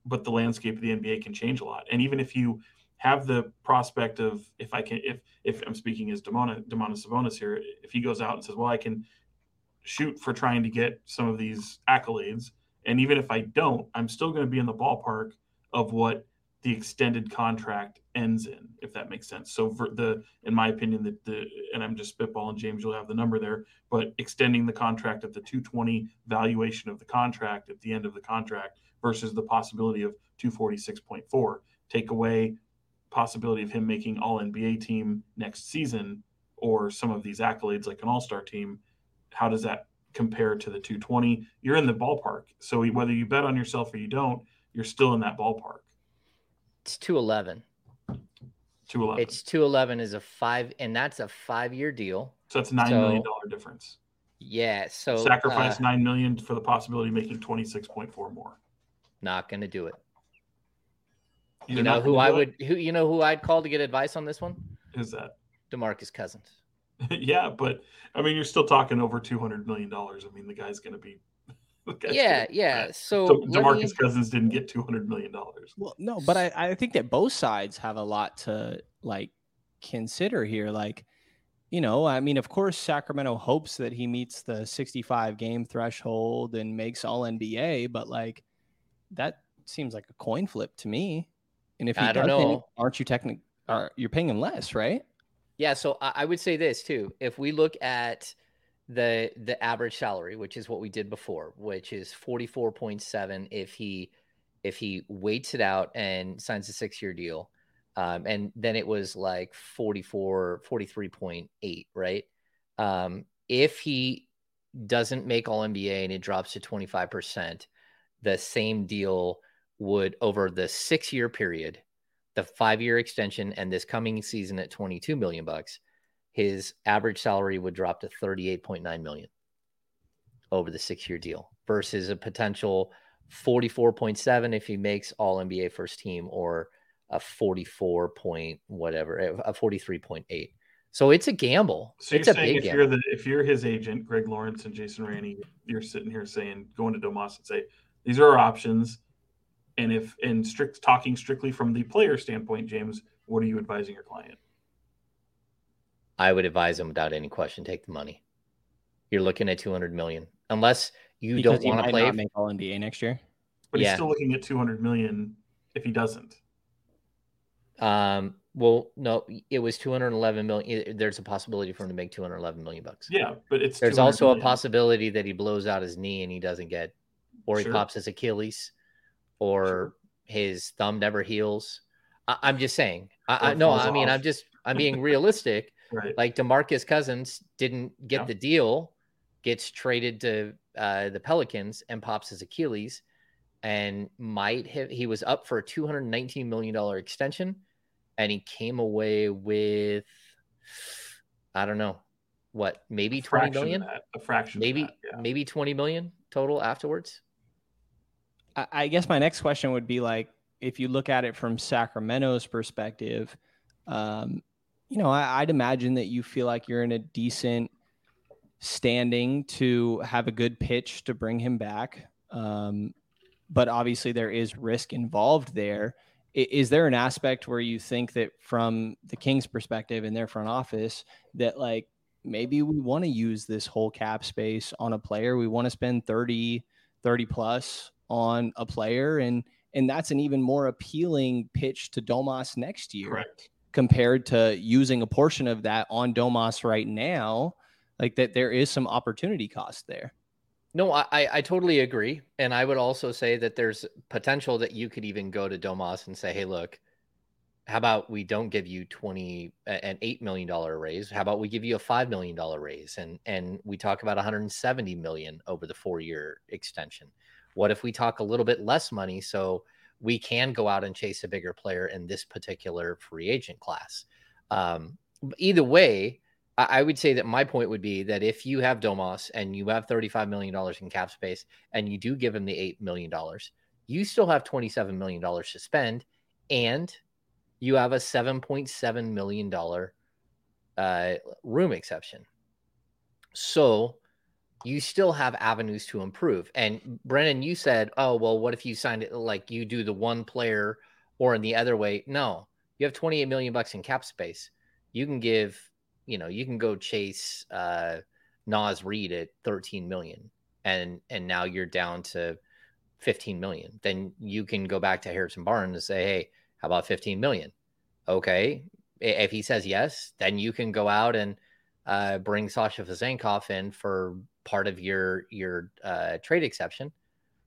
but the landscape of the NBA can change a lot, and even if you have the prospect of if I can if if I'm speaking as Demona Demona Sabonis here, if he goes out and says, "Well, I can shoot for trying to get some of these accolades," and even if I don't, I'm still going to be in the ballpark of what the extended contract ends in, if that makes sense. So for the, in my opinion, that the and I'm just spitballing, James, you'll have the number there, but extending the contract at the 220 valuation of the contract at the end of the contract versus the possibility of 246.4. Take away possibility of him making all NBA team next season or some of these accolades like an all-star team, how does that compare to the 220? You're in the ballpark. So whether you bet on yourself or you don't, you're still in that ballpark. It's 211. 211. It's 211 is a 5 and that's a 5-year deal. So that's nine so, million dollar difference. Yeah, so sacrifice uh, 9 million for the possibility of making 26.4 more. Not going to do it. You're you know who I would who you know who I'd call to get advice on this one? Is that? DeMarcus Cousins. yeah, but I mean you're still talking over 200 million dollars. I mean the guy's going to be yeah, yeah. So, so Demarcus me... Cousins didn't get two hundred million dollars. Well, no, but I, I think that both sides have a lot to like consider here. Like, you know, I mean, of course, Sacramento hopes that he meets the sixty-five game threshold and makes All NBA, but like that seems like a coin flip to me. And if he I don't know, aren't you technically are you're paying him less, right? Yeah. So I would say this too. If we look at the the average salary, which is what we did before, which is 44.7 if he if he waits it out and signs a six year deal. Um, and then it was like 44, 43.8, right? Um, if he doesn't make all NBA and it drops to 25%, the same deal would over the six year period, the five year extension and this coming season at 22 million bucks, his average salary would drop to 38.9 million over the six year deal versus a potential 44.7 if he makes all NBA first team or a 44 point whatever, eh, a 43.8. So it's a gamble. So it's you're saying if gamble. you're the if you're his agent, Greg Lawrence and Jason Ranney, you're sitting here saying, going to Domas and say, these are our options. And if in strict talking strictly from the player standpoint, James, what are you advising your client? I would advise him without any question, take the money. You're looking at 200 million, unless you because don't want to play. Not make all NBA next year, but yeah. he's still looking at 200 million if he doesn't. Um. Well, no, it was 211 million. There's a possibility for him to make 211 million bucks. Yeah, but it's there's also million. a possibility that he blows out his knee and he doesn't get, or he sure. pops his Achilles, or sure. his thumb never heals. I, am just saying. I, I no, I mean, off. I'm just I'm being realistic. Right. Like Demarcus Cousins didn't get yeah. the deal, gets traded to uh, the Pelicans and pops his Achilles, and might have he was up for a two hundred nineteen million dollar extension, and he came away with I don't know what maybe twenty million, a fraction, maybe that, yeah. maybe twenty million total afterwards. I, I guess my next question would be like if you look at it from Sacramento's perspective. Um, you know, I, would imagine that you feel like you're in a decent standing to have a good pitch to bring him back. Um, but obviously, there is risk involved there. Is there an aspect where you think that, from the Kings' perspective in their front office, that like maybe we want to use this whole cap space on a player? We want to spend 30, 30 plus on a player, and and that's an even more appealing pitch to Domas next year. Correct compared to using a portion of that on Domas right now. Like that, there is some opportunity cost there. No, I, I totally agree. And I would also say that there's potential that you could even go to Domas and say, hey, look, how about we don't give you 20 an 8 million dollar raise how about we give you a 5 million dollar raise and and we talk about 170 million over the 4 year extension what if we talk a little bit less money so we can go out and chase a bigger player in this particular free agent class um, either way I, I would say that my point would be that if you have Domas and you have 35 million dollars in cap space and you do give him the 8 million dollars you still have 27 million dollars to spend and you have a $7.7 million uh, room exception. So you still have avenues to improve. And Brenden, you said, oh, well, what if you signed it like you do the one player or in the other way? No, you have 28 million bucks in cap space. You can give, you know, you can go chase uh, Naz Reid at 13 million and and now you're down to 15 million. Then you can go back to Harrison Barnes and say, hey, how about 15 million? Okay. If he says yes, then you can go out and uh, bring Sasha Vezenkov in for part of your your uh, trade exception,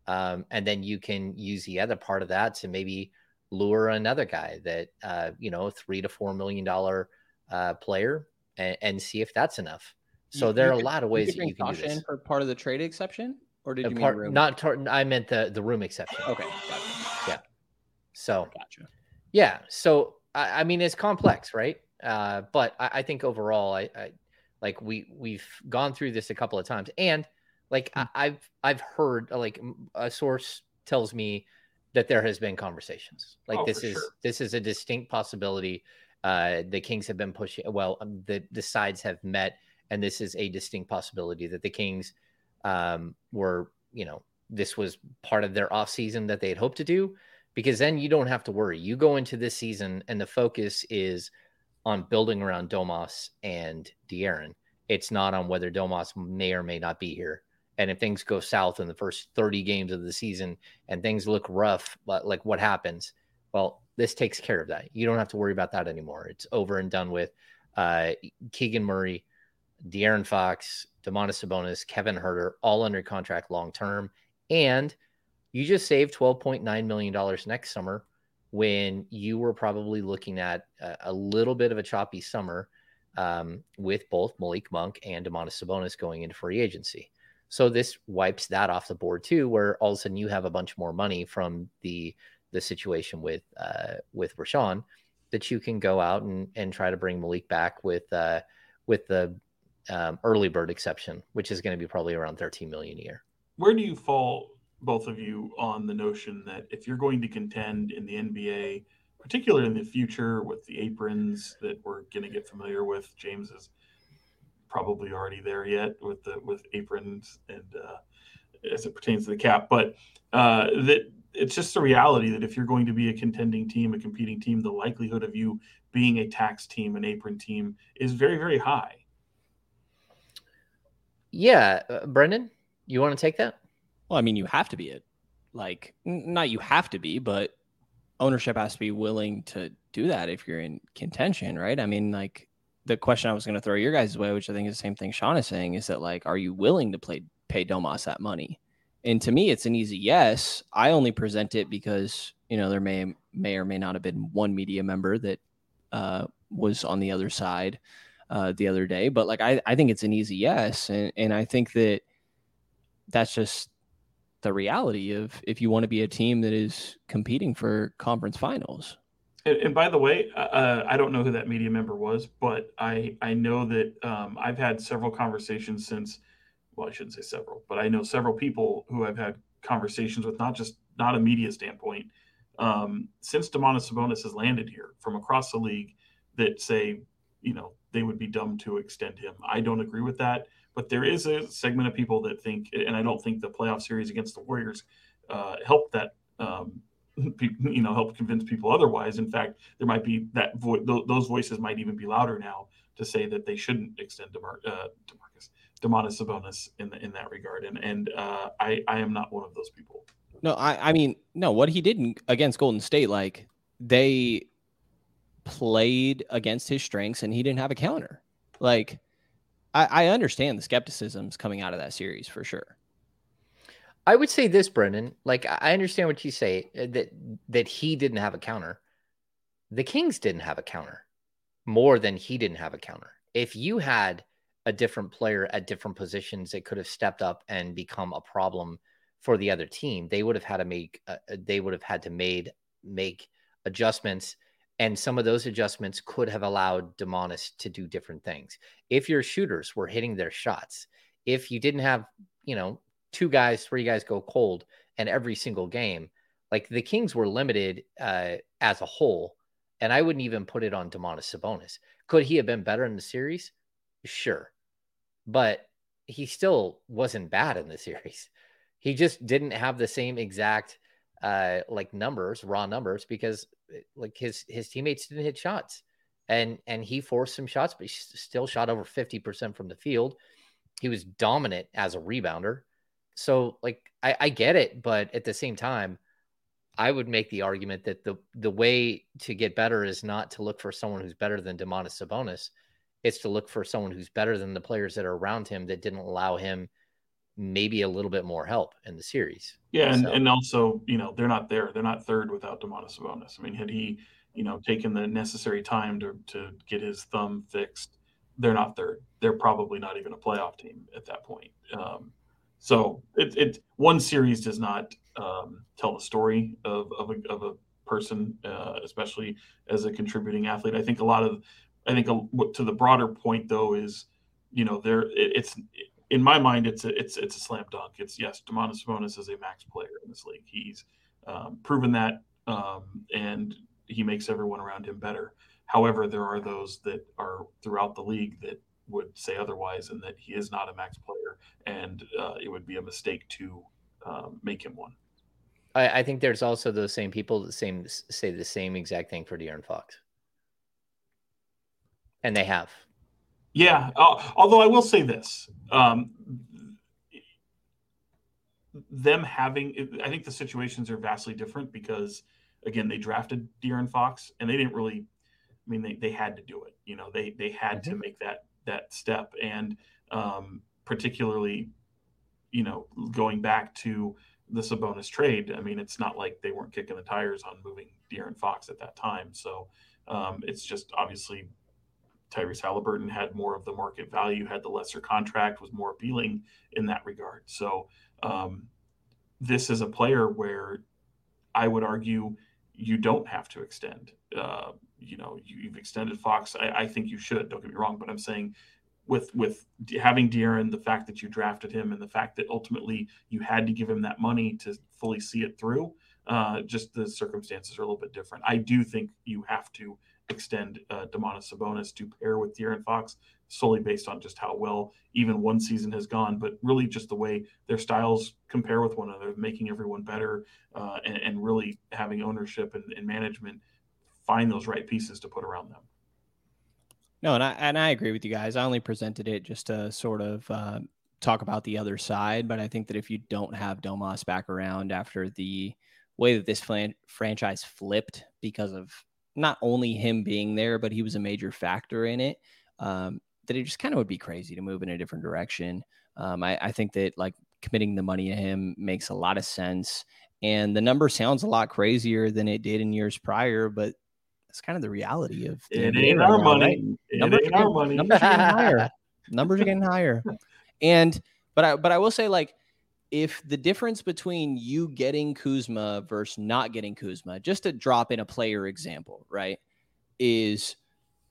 um, and then you can use the other part of that to maybe lure another guy that uh, you know three to four million dollar uh, player and, and, see if that's enough. So you, there are a lot of ways you that you can do this. for part of the trade exception, or did you part, mean room? not? Tar- I meant the the room exception. Okay, gotcha. yeah. So gotcha. Yeah. So I, I mean, it's complex, right? Uh, but I, I, think overall, I, I, like we we've gone through this a couple of times, and like mm. I, have I've heard like a source tells me that there has been conversations. Like oh, this is sure. this is a distinct possibility. Uh, the Kings have been pushing. Well, um, the the sides have met, and this is a distinct possibility that the Kings um, were, you know, this was part of their off season that they had hoped to do because then you don't have to worry. You go into this season and the focus is on building around Domas and De'Aaron. It's not on whether Domas may or may not be here. And if things go south in the first 30 games of the season and things look rough, but like what happens? Well, this takes care of that. You don't have to worry about that anymore. It's over and done with. Uh, Keegan Murray, De'Aaron Fox, Domantas Sabonis, Kevin Huerter, all under contract long term. And – you just saved $12.9 million next summer when you were probably looking at a, a little bit of a choppy summer um, with both Malik Monk and Domantas Sabonis going into free agency. So this wipes that off the board too, where all of a sudden you have a bunch more money from the the situation with uh, with Richaun that you can go out and, and try to bring Malik back with uh, with the um, early bird exception, which is going to be probably around 13 million a year. Where do you fall both of you on the notion that if you're going to contend in the NBA, particularly in the future with the aprons that we're going to get familiar with, James is probably already there yet with the with aprons and uh, as it pertains to the cap, but uh, that it's just a reality that if you're going to be a contending team, a competing team, the likelihood of you being a tax team, an apron team, is very very high. Yeah, uh, Brenden, you want to take that? Well, I mean, you have to be it. Like, not you have to be, but ownership has to be willing to do that if you're in contention, right? I mean, like the question I was going to throw your guys' way, which I think is the same thing Sean is saying, is that like, are you willing to play pay Domas that money? And to me, it's an easy yes. I only present it because you know there may may or may not have been one media member that uh, was on the other side uh, the other day, but like I, I think it's an easy yes, and and I think that that's just the reality of if you want to be a team that is competing for conference finals. And, and by the way, uh, uh, I don't know who that media member was, but I I know that um, I've had several conversations since. Well, I shouldn't say several, but I know several people who I've had conversations with, not just not a media standpoint, um, since Domantas Sabonis has landed here from across the league, that say, you know, they would be dumb to extend him. I don't agree with that. But there is a segment of people that think, and I don't think the playoff series against the Warriors uh, helped that. Um, you know, help convince people otherwise. In fact, there might be that vo- th- those voices might even be louder now to say that they shouldn't extend DeMar- uh, Demarcus, Domantas Sabonis in the, in that regard. And and uh, I I am not one of those people. No, I I mean no. What he did against Golden State, like they played against his strengths, and he didn't have a counter. Like I, I understand the skepticisms coming out of that series for sure. I would say this, Brenden. Like I understand what you say uh, that that he didn't have a counter. The Kings didn't have a counter more than he didn't have a counter. If you had a different player at different positions that could have stepped up and become a problem for the other team, they would have had to make uh, uh they would have had to made make adjustments and some of those adjustments could have allowed Domantas to do different things. If your shooters were hitting their shots, if you didn't have, you know, two guys, three guys go cold and every single game, like the Kings were limited uh, as a whole. And I wouldn't even put it on Domantas Sabonis. Could he have been better in the series? Sure. But he still wasn't bad in the series. He just didn't have the same exact uh, like numbers, raw numbers, because like his his teammates didn't hit shots, and and he forced some shots, but he still shot over fifty percent from the field. He was dominant as a rebounder. So like I, I get it, but at the same time, I would make the argument that the the way to get better is not to look for someone who's better than Domantas Sabonis. It's to look for someone who's better than the players that are around him that didn't allow him maybe a little bit more help in the series. Yeah, and, so. and also, you know, they're not there. They're not third without Domantas Sabonis. I mean, had he, you know, taken the necessary time to to get his thumb fixed, they're not third. They're probably not even a playoff team at that point. Um, so it, it one series does not um, tell the story of of a, of a person, uh, especially as a contributing athlete. I think a lot of, I think a, to the broader point though is, you know, there it, it's in my mind, it's a it's it's a slam dunk. It's yes, Domantas Sabonis is a max player in this league. He's um, proven that, um, and he makes everyone around him better. However, there are those that are throughout the league that would say otherwise, and that he is not a max player, and uh, it would be a mistake to um, make him one. I, I, think there's also those same people that same say the same exact thing for De'Aaron Fox, and they have. Yeah, uh, although I will say this, um, them having, I think the situations are vastly different because, again, they drafted De'Aaron Fox and they didn't really, I mean, they, they had to do it. You know, they they had mm-hmm. to make that that step, and um, particularly, you know, going back to the Sabonis trade. I mean, it's not like they weren't kicking the tires on moving De'Aaron Fox at that time. So um, it's just obviously Tyrese Halliburton had more of the market value, had the lesser contract, was more appealing in that regard. So um, this is a player where I would argue you don't have to extend. Uh, you know, you, have extended Fox. I, I, think you should. Don't get me wrong, but I'm saying with with having De'Aaron, the fact that you drafted him, and the fact that ultimately you had to give him that money to fully see it through. Uh, just the circumstances are a little bit different. I do think you have to extend uh, Domantas Sabonis to pair with De'Aaron Fox solely based on just how well even one season has gone, but really just the way their styles compare with one another, making everyone better uh, and, and, really having ownership and, and, management find those right pieces to put around them. No, and I and I agree with you guys. I only presented it just to sort of uh, talk about the other side, but I think that if you don't have Domas back around after the way that this franchise flipped because of not only him being there, but he was a major factor in it. Um, that it just kind of would be crazy to move in a different direction. Um, I, I, think that like committing the money to him makes a lot of sense. And the number sounds a lot crazier than it did in years prior, but that's kind of the reality of it ain't our now, money. Right? It numbers ain't our money. Numbers are getting higher. numbers are getting higher. And but I but I will say like if the difference between you getting Kuzma versus not getting Kuzma, just to drop in a player example, right, is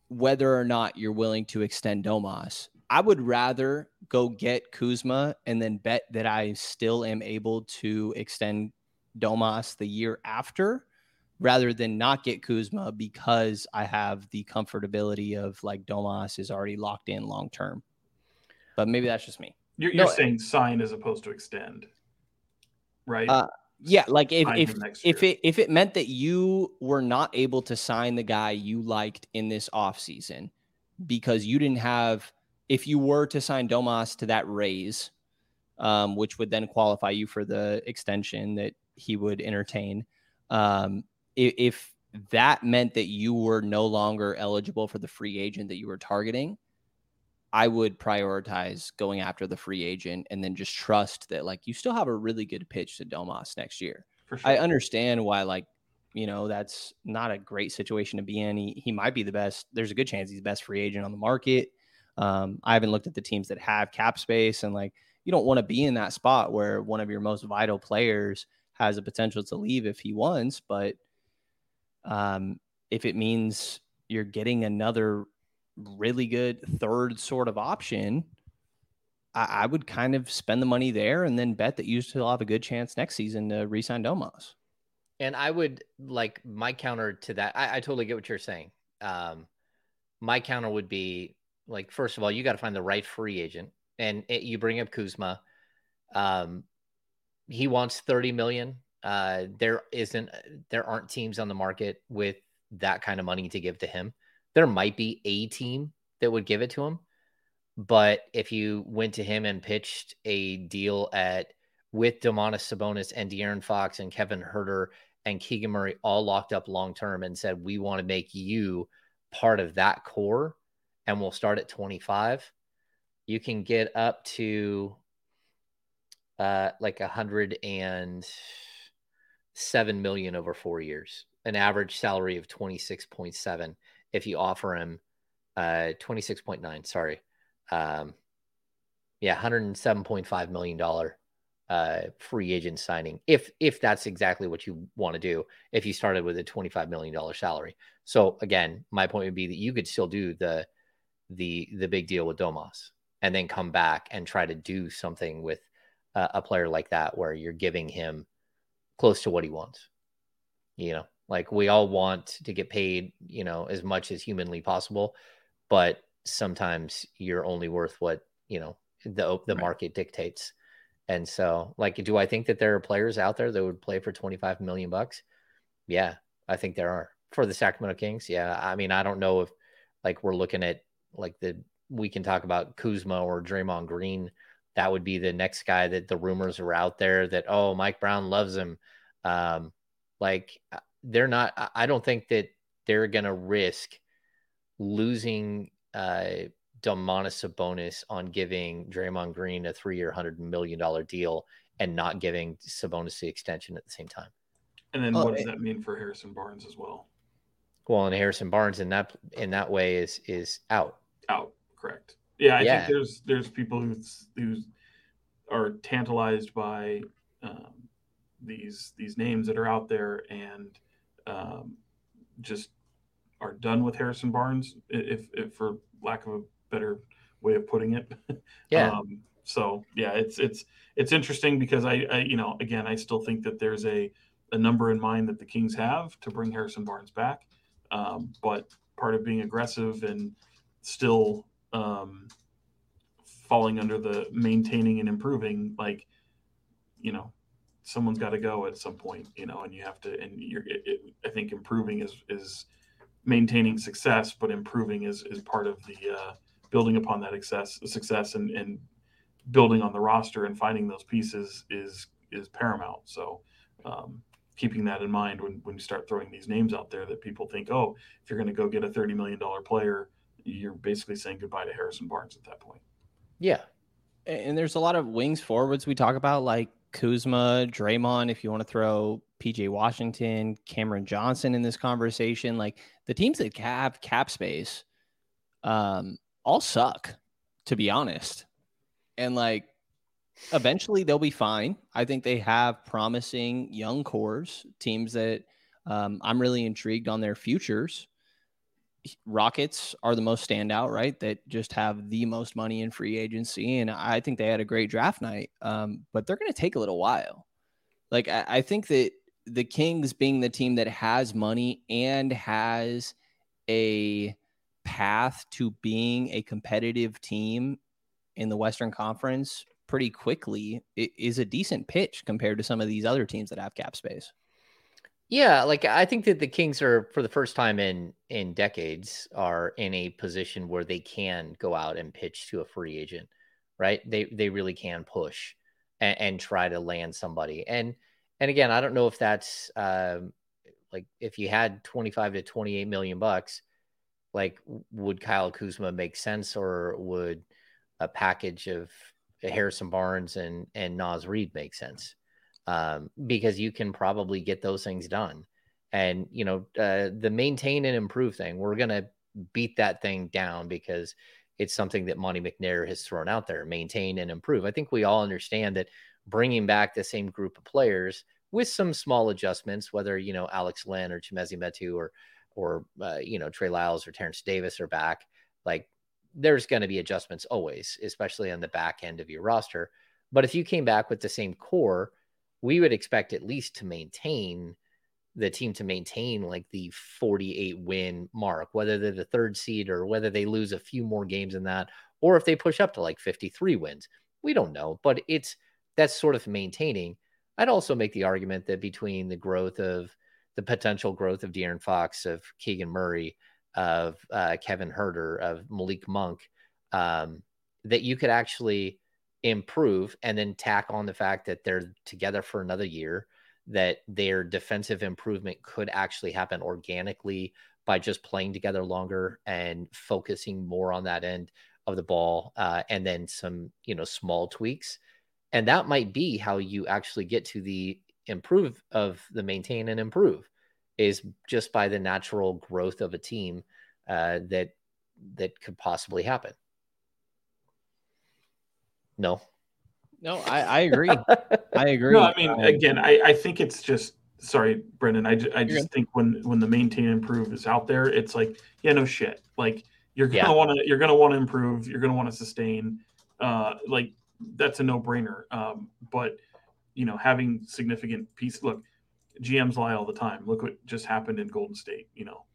whether or not you're willing to extend Domas. I would rather go get Kuzma and then bet that I still am able to extend Domas the year after rather than not get Kuzma because I have the comfortability of like Domas is already locked in long term. But maybe that's just me. You're, you're no, saying sign as opposed to extend, right? Uh, yeah, like if if if it if it meant that you were not able to sign the guy you liked in this offseason because you didn't have if you were to sign Domas to that raise, um, which would then qualify you for the extension that he would entertain. Um, if, if that meant that you were no longer eligible for the free agent that you were targeting, I would prioritize going after the free agent and then just trust that like you still have a really good pitch to Domas next year. Sure. I understand why like you know that's not a great situation to be in. He he might be the best. There's a good chance he's the best free agent on the market. Um, I haven't looked at the teams that have cap space and like you don't want to be in that spot where one of your most vital players has a potential to leave if he wants, but um, if it means you're getting another really good third sort of option, I, I, would kind of spend the money there and then bet that you still have a good chance next season to resign Domas. And I would like my counter to that. I, I totally get what you're saying. Um, my counter would be like, first of all, you got to find the right free agent, and it, you bring up Kuzma. Um, he wants 30 million. Uh, there isn't, there aren't teams on the market with that kind of money to give to him there might be a team that would give it to him. But if you went to him and pitched a deal at with Domantas Sabonis and De'Aaron Fox and Kevin Huerter and Keegan Murray all locked up long term and said, we want to make you part of that core and we'll start at 25, you can get up to uh, like a hundred and seven million over four years, an average salary of 26.7 if you offer him uh 26.9 sorry um yeah 107.5 million dollar uh free agent signing if if that's exactly what you want to do if you started with a 25 million dollar salary. So again my point would be that you could still do the the the big deal with Domas and then come back and try to do something with uh, a player like that where you're giving him close to what he wants you know like we all want to get paid, you know, as much as humanly possible, but sometimes you're only worth what, you know, the the right. market dictates. And so, like, do I think that there are players out there that would play for 25 million bucks? Yeah, I think there are for the Sacramento Kings. Yeah. I mean, I don't know if like we're looking at like the we can talk about Kuzma or Draymond Green. That would be the next guy that the rumors are out there that, oh, Mike Brown loves him. Um, like they're not. I don't think that they're going to risk losing uh, Domantas Sabonis on giving Draymond Green a three-year, hundred million dollar deal and not giving Sabonis the extension at the same time. And then, oh, what does that mean for Harrison Barnes as well? Well, and Harrison Barnes in that in that way is is out. Out, correct. Yeah, I yeah. think there's there's people who who are tantalized by um, these these names that are out there and um, just are done with Harrison Barnes, if, if for lack of a better way of putting it. Yeah. Um, so yeah, it's it's it's interesting because I, I, you know again I still think that there's a a number in mind that the Kings have to bring Harrison Barnes back, um, but part of being aggressive and still um, falling under the maintaining and improving, like you know someone's got to go at some point, you know, and you have to, and you're, it, it, I think improving is, is maintaining success, but improving is, is part of the, uh, building upon that success, success and, and building on the roster and finding those pieces is, is paramount. So, um, keeping that in mind when, when you start throwing these names out there that people think, oh, if you're going to go get a $30 million player, you're basically saying goodbye to Harrison Barnes at that point. Yeah. And there's a lot of wings forwards we talk about, like Kuzma, Draymond, if you want to throw PJ Washington, Cameron Johnson in this conversation, like the teams that have cap space, um, all suck, to be honest. And like eventually they'll be fine. I think they have promising young cores, teams that um, I'm really intrigued on their futures. Rockets are the most standout, right? That just have the most money in free agency, and I think they had a great draft night. Um, but they're going to take a little while. Like I, I think that the Kings, being the team that has money and has a path to being a competitive team in the Western Conference pretty quickly, is a decent pitch compared to some of these other teams that have cap space. Yeah, like I think that the Kings are for the first time in in decades are in a position where they can go out and pitch to a free agent, right? They they really can push and, and try to land somebody. And and again, I don't know if that's um, like if you had 25 to 28 million bucks, like would Kyle Kuzma make sense or would a package of Harrison Barnes and and Naz Reid make sense? Um, because you can probably get those things done. And you know, uh, the maintain and improve thing, we're gonna beat that thing down because it's something that Monte McNair has thrown out there: maintain and improve. I think we all understand that bringing back the same group of players with some small adjustments, whether you know Alex Len or Chimezie Metu or or uh, you know Trey Lyles or Terence Davis are back, like there's going to be adjustments always, especially on the back end of your roster. But if you came back with the same core, we would expect at least to maintain the team to maintain like the 48 win mark, whether they're the third seed or whether they lose a few more games than that, or if they push up to like 53 wins. We don't know, but it's that's sort of maintaining. I'd also make the argument that between the growth of the potential growth of De'Aaron Fox, of Keegan Murray, of uh, Kevin Huerter, of Malik Monk, um, that you could actually improve and then tack on the fact that they're together for another year, that their defensive improvement could actually happen organically by just playing together longer and focusing more on that end of the ball, uh, and then some you know small tweaks, and that might be how you actually get to the improve of the maintain and improve is just by the natural growth of a team uh, that that could possibly happen. No, no, I, I agree. I agree. No, I mean, again, I, I think it's just sorry, Brenden. I, I just think when when the maintain and improve is out there, it's like yeah, no shit. Like you're gonna yeah. want to you're gonna want to improve. You're gonna want to sustain. Uh, like that's a no brainer. Um, but you know, having significant piece. Look, GMs lie all the time. Look what just happened in Golden State. You know,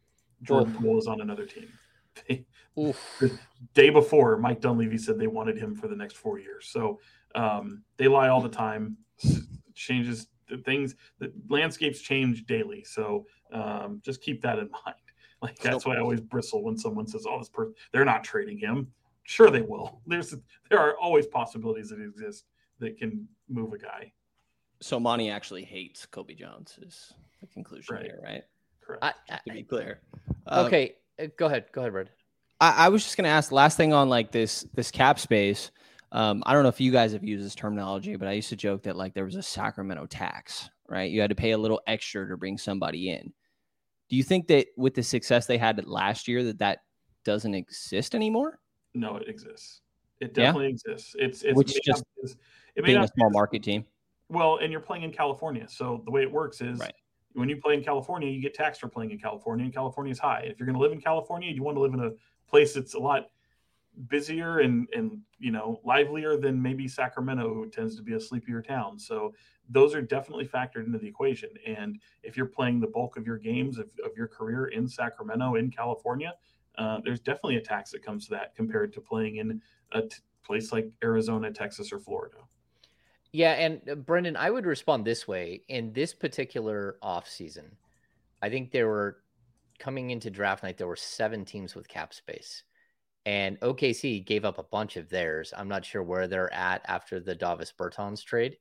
Jordan Poole is on another team. the day before, Mike Dunleavy said they wanted him for the next four years. So um, they lie all the time. Changes things. The landscapes change daily. So um, just keep that in mind. Like that's why I always bristle when someone says, "Oh, this person they're not trading him." Sure, they will. There's there are always possibilities that exist that can move a guy so Monte actually hates Colby Jones is the conclusion right. here, right? Correct. I, I, to be clear. Uh, okay, uh, go ahead. Go ahead, Red. I, I was just going to ask last thing on like this this cap space. Um, I don't know if you guys have used this terminology, but I used to joke that like there was a Sacramento tax, right? You had to pay a little extra to bring somebody in. Do you think that with the success they had last year, that that doesn't exist anymore? No, it exists. It definitely yeah? exists. It's it's which just it being a small market team. Well, and you're playing in California. So the way it works is right. when you play in California, you get taxed for playing in California, and California is high. If you're going to live in California, you want to live in a place that's a lot busier and and you know livelier than maybe Sacramento, who tends to be a sleepier town. So those are definitely factored into the equation. And if you're playing the bulk of your games of, of your career in Sacramento, in California, uh, there's definitely a tax that comes to that compared to playing in a t- place like Arizona, Texas, or Florida. Yeah, and uh, Brenden, I would respond this way. In this particular off season, I think there were coming into draft night, there were seven teams with cap space. And OKC gave up a bunch of theirs. I'm not sure where they're at after the Davis Bertans trade.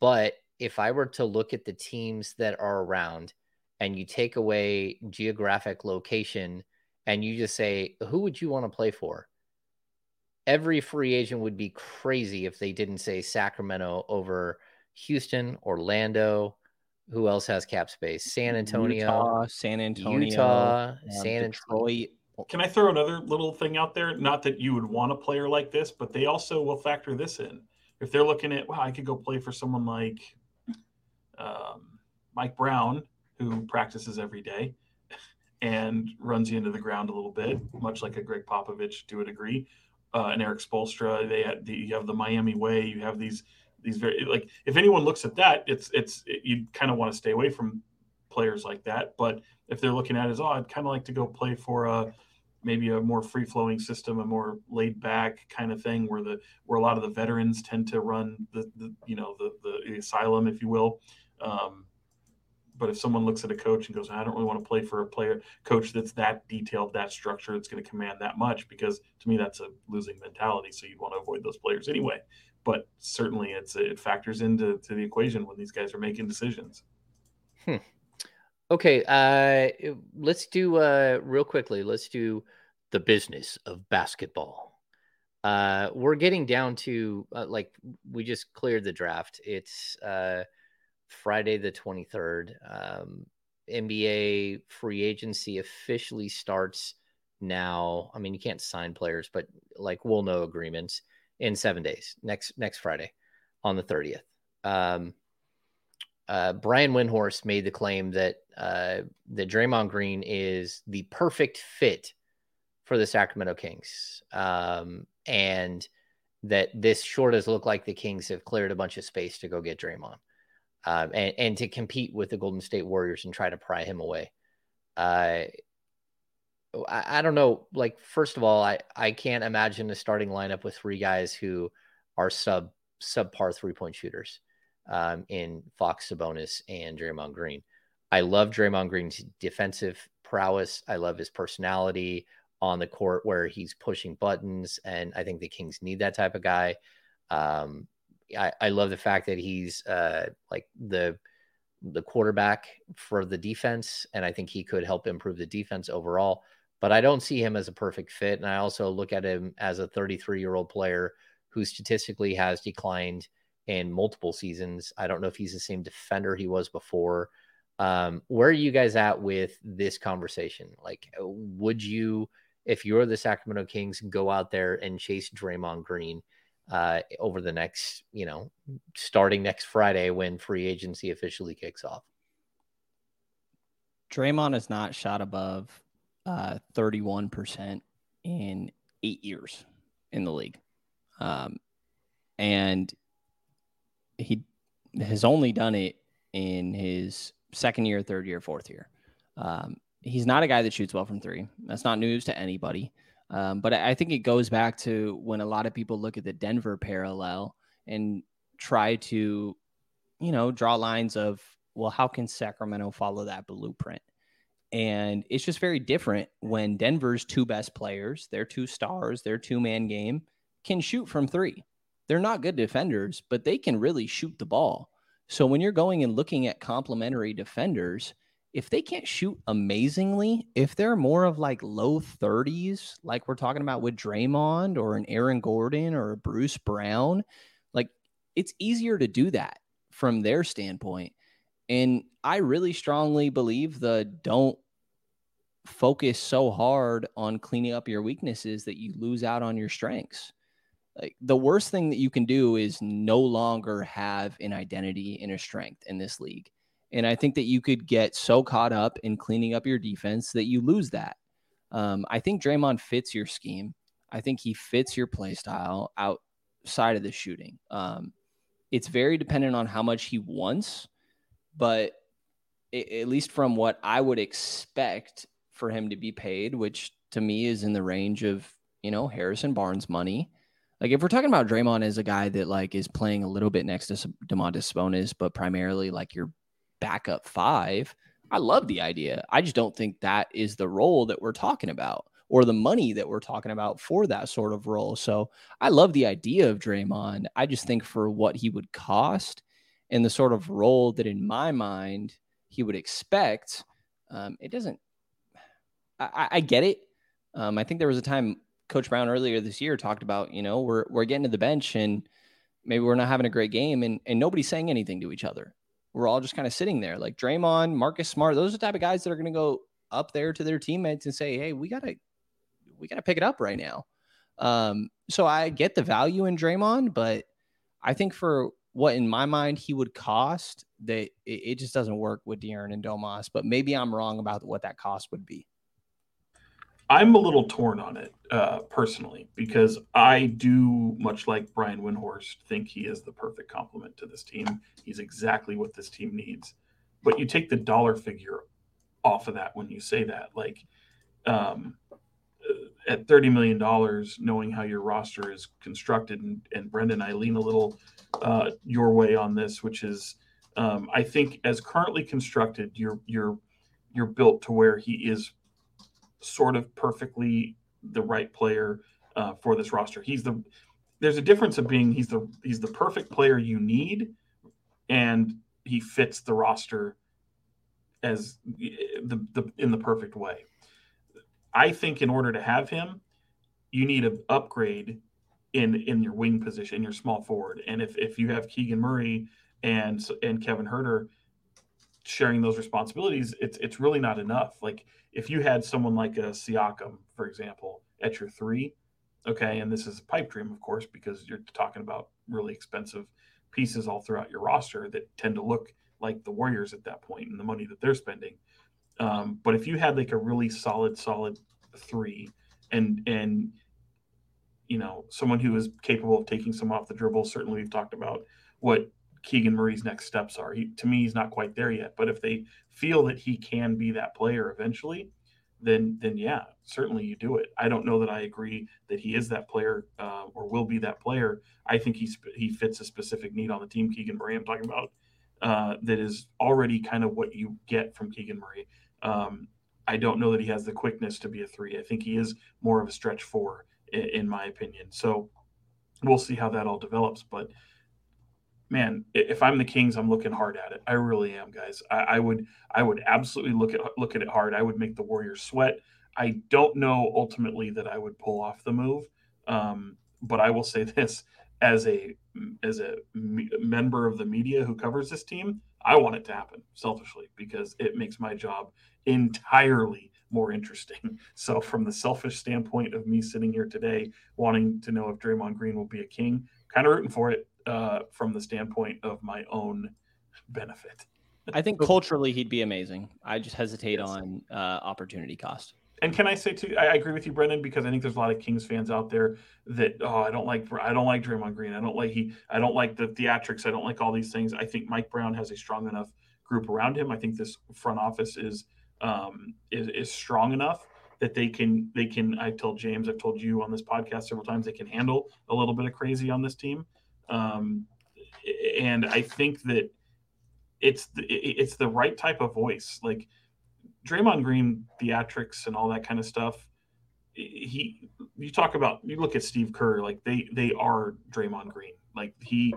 But if I were to look at the teams that are around and you take away geographic location and you just say, who would you want to play for? every free agent would be crazy if they didn't say Sacramento over Houston, Orlando. Who else has cap space? San Antonio, Utah, San Antonio, Utah, um, San Detroit. Can I throw another little thing out there? Not that you would want a player like this, but they also will factor this in. If they're looking at, wow, I could go play for someone like um, Mike Brown, who practices every day and runs you into the ground a little bit, much like a Gregg Popovich to a degree uh, and Erik Spoelstra. They had the, you have the Miami way. You have these these very like if anyone looks at that, it's it's it, you kind of want to stay away from players like that. But if they're looking at it as oh, I'd kind of like to go play for a maybe a more free flowing system, a more laid back kind of thing, where the where a lot of the veterans tend to run the, the you know the, the asylum, if you will. Um, but if someone looks at a coach and goes, I don't really want to play for a player coach that's that detailed, that structure, that's going to command that much, because to me that's a losing mentality. So you'd want to avoid those players anyway. But certainly, it's it factors into to the equation when these guys are making decisions. Hmm. Okay, uh, let's do uh, real quickly. Let's do the business of basketball. Uh, we're getting down to uh, like we just cleared the draft. It's uh, Friday the twenty third. Um, NBA free agency officially starts now. I mean, you can't sign players, but like we'll know agreements in seven days. Next next Friday, on the thirtieth. Um, uh, Brian Windhorst made the claim that uh, that Draymond Green is the perfect fit for the Sacramento Kings, um, and that this sure does look like the Kings have cleared a bunch of space to go get Draymond, um, and and to compete with the Golden State Warriors and try to pry him away. Uh, I, I don't know. Like, first of all, I I can't imagine a starting lineup with three guys who are sub subpar three point shooters um, in Fox Sabonis and Draymond Green. I love Draymond Green's defensive prowess. I love his personality on the court where he's pushing buttons, and I think the Kings need that type of guy. Um, I, I, love the fact that he's uh, like the the quarterback for the defense, and I think he could help improve the defense overall. But I don't see him as a perfect fit, and I also look at him as a 33 year old player who statistically has declined in multiple seasons. I don't know if he's the same defender he was before. Um, where are you guys at with this conversation? Like, uh, would you, if you're the Sacramento Kings, go out there and chase Draymond Green uh, over the next, you know, starting next Friday when free agency officially kicks off? Draymond has not shot above uh, 31% in eight years in the league. Um, and he has only done it in his second year, third year, fourth year. Um, he's not a guy that shoots well from three. That's not news to anybody. Um, but I think it goes back to when a lot of people look at the Denver parallel and try to, you know, draw lines of, well, how can Sacramento follow that blueprint? And it's just very different when Denver's two best players, their two stars, their two man game can shoot from three. They're not good defenders, but they can really shoot the ball. So when you're going and looking at complementary defenders, if they can't shoot amazingly, if they're more of like low 30s, like we're talking about with Draymond or an Aaron Gordon or a Bruce Brown, like it's easier to do that from their standpoint. And I really strongly believe the don't focus so hard on cleaning up your weaknesses that you lose out on your strengths like the worst thing that you can do is no longer have an identity and a strength in this league. And I think that you could get so caught up in cleaning up your defense that you lose that. Um, I think Draymond fits your scheme. I think he fits your play style outside of the shooting. Um, it's very dependent on how much he wants, but it, at least from what I would expect for him to be paid, which to me is in the range of, you know, Harrison Barnes money like if we're talking about Draymond as a guy that like is playing a little bit next to Domantas Sabonis, but primarily like your backup five, I love the idea. I just don't think that is the role that we're talking about or the money that we're talking about for that sort of role. So I love the idea of Draymond. I just think for what he would cost and the sort of role that in my mind he would expect, um, it doesn't. I, I get it. Um, I think there was a time Coach Brown earlier this year talked about, you know, we're we're getting to the bench and maybe we're not having a great game and and nobody's saying anything to each other. We're all just kind of sitting there. Like Draymond, Marcus Smart, those are the type of guys that are going to go up there to their teammates and say, "Hey, we got to we got to pick it up right now." Um, so I get the value in Draymond, but I think for what in my mind he would cost, that it, it just doesn't work with De'Aaron and Domas. But maybe I'm wrong about what that cost would be. I'm a little torn on it uh, personally because I do, much like Brian Windhorst, think he is the perfect complement to this team. He's exactly what this team needs. But you take the dollar figure off of that when you say that, like um, at thirty million dollars, knowing how your roster is constructed, and, and Brenden, I lean a little uh, your way on this, which is um, I think as currently constructed, you're you're you're built to where he is sort of perfectly the right player uh, for this roster. He's the there's a difference of being he's the he's the perfect player you need, and he fits the roster as the, the in the perfect way. I think in order to have him, you need an upgrade in in your wing position, your small forward. And if if you have Keegan Murray and and Kevin Huerter sharing those responsibilities, it's it's really not enough. Like if you had someone like a Siakam, for example, at your three, okay, and this is a pipe dream, of course, because you're talking about really expensive pieces all throughout your roster that tend to look like the Warriors at that point and the money that they're spending. Um, but if you had like a really solid, solid three, and and you know someone who is capable of taking some off the dribble, certainly we've talked about what Keegan Murray's next steps are. He, to me, he's not quite there yet. But if they feel that he can be that player eventually, then then yeah, certainly you do it. I don't know that I agree that he is that player uh, or will be that player. I think he's he fits a specific need on the team. Keegan Murray, I'm talking about, uh, that is already kind of what you get from Keegan Murray. Um, I don't know that he has the quickness to be a three. I think he is more of a stretch four, in, in my opinion. So we'll see how that all develops. But man, if I'm the Kings, I'm looking hard at it. I really am, guys. I, I, would I would absolutely look at look at it hard. I would make the Warriors sweat. I don't know ultimately that I would pull off the move, um, but I will say this as a as a member of the media who covers this team, I want it to happen selfishly because it makes my job entirely more interesting. So, from the selfish standpoint of me sitting here today, wanting to know if Draymond Green will be a king, kind of rooting for it uh, from the standpoint of my own benefit. I think culturally he'd be amazing. I just hesitate yes. on uh, opportunity cost. And can I say too? I, agree with you, Brenden, because I think there's a lot of Kings fans out there that oh, I don't like I don't like Draymond Green. I don't like he I don't like the theatrics. I don't like all these things. I think Mike Brown has a strong enough group around him. I think this front office is um, is, is strong enough that they can they can. I told James, I've told you on this podcast several times, they can handle a little bit of crazy on this team. Um, and I think that it's the, it's the right type of voice. Like Draymond Green, theatrics, and all that kind of stuff. He, you talk about, you look at Steve Kerr, like they they are Draymond Green. Like he,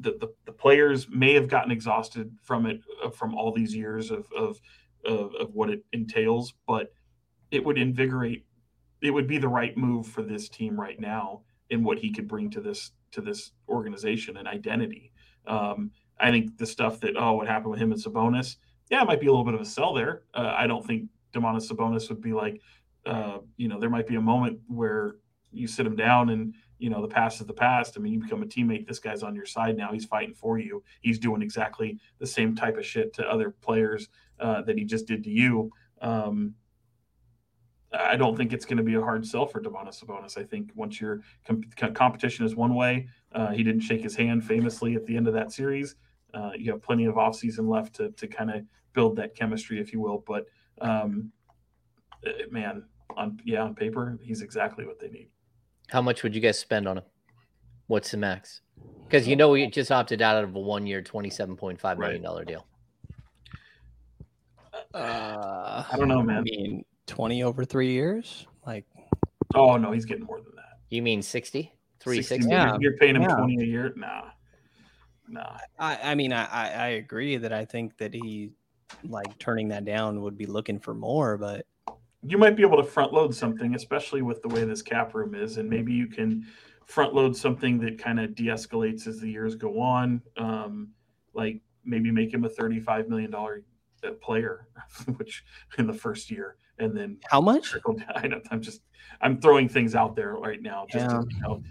the, the, the players may have gotten exhausted from it uh, from all these years of, of of of what it entails, but it would invigorate. It would be the right move for this team right now in what he could bring to this to this organization and identity. Um, I think the stuff that oh, what happened with him and Sabonis, yeah, it might be a little bit of a sell there. Uh, I don't think Domantas Sabonis would be like, uh, you know, there might be a moment where you sit him down and you know the past is the past. I mean, you become a teammate. This guy's on your side now. He's fighting for you. He's doing exactly the same type of shit to other players uh, that he just did to you. Um, I don't think it's going to be a hard sell for Domantas Sabonis. I think once your com- competition is one way, uh, he didn't shake his hand famously at the end of that series. Uh, you have plenty of offseason left to, to kind of build that chemistry, if you will. But um, uh, man, on yeah, on paper, he's exactly what they need. How much would you guys spend on him? What's the max? Because you know we just opted out of a one-year, twenty-seven point five million dollar right. deal. Uh, I don't know, man. I mean, 20 over three years? Like, oh, no, he's getting more than that. You mean 60? 360? Yeah. You're paying him yeah. 20 a year? Nah. Nah. I, I mean, I, I agree that I think that he, like, turning that down would be looking for more, but. You might be able to front load something, especially with the way this cap room is, and maybe you can front load something that kind of de escalates as the years go on. Um, like maybe make him a $35 million uh, player, which in the first year and then how much? I don't, I'm just I'm throwing things out there right now just yeah. to, you know,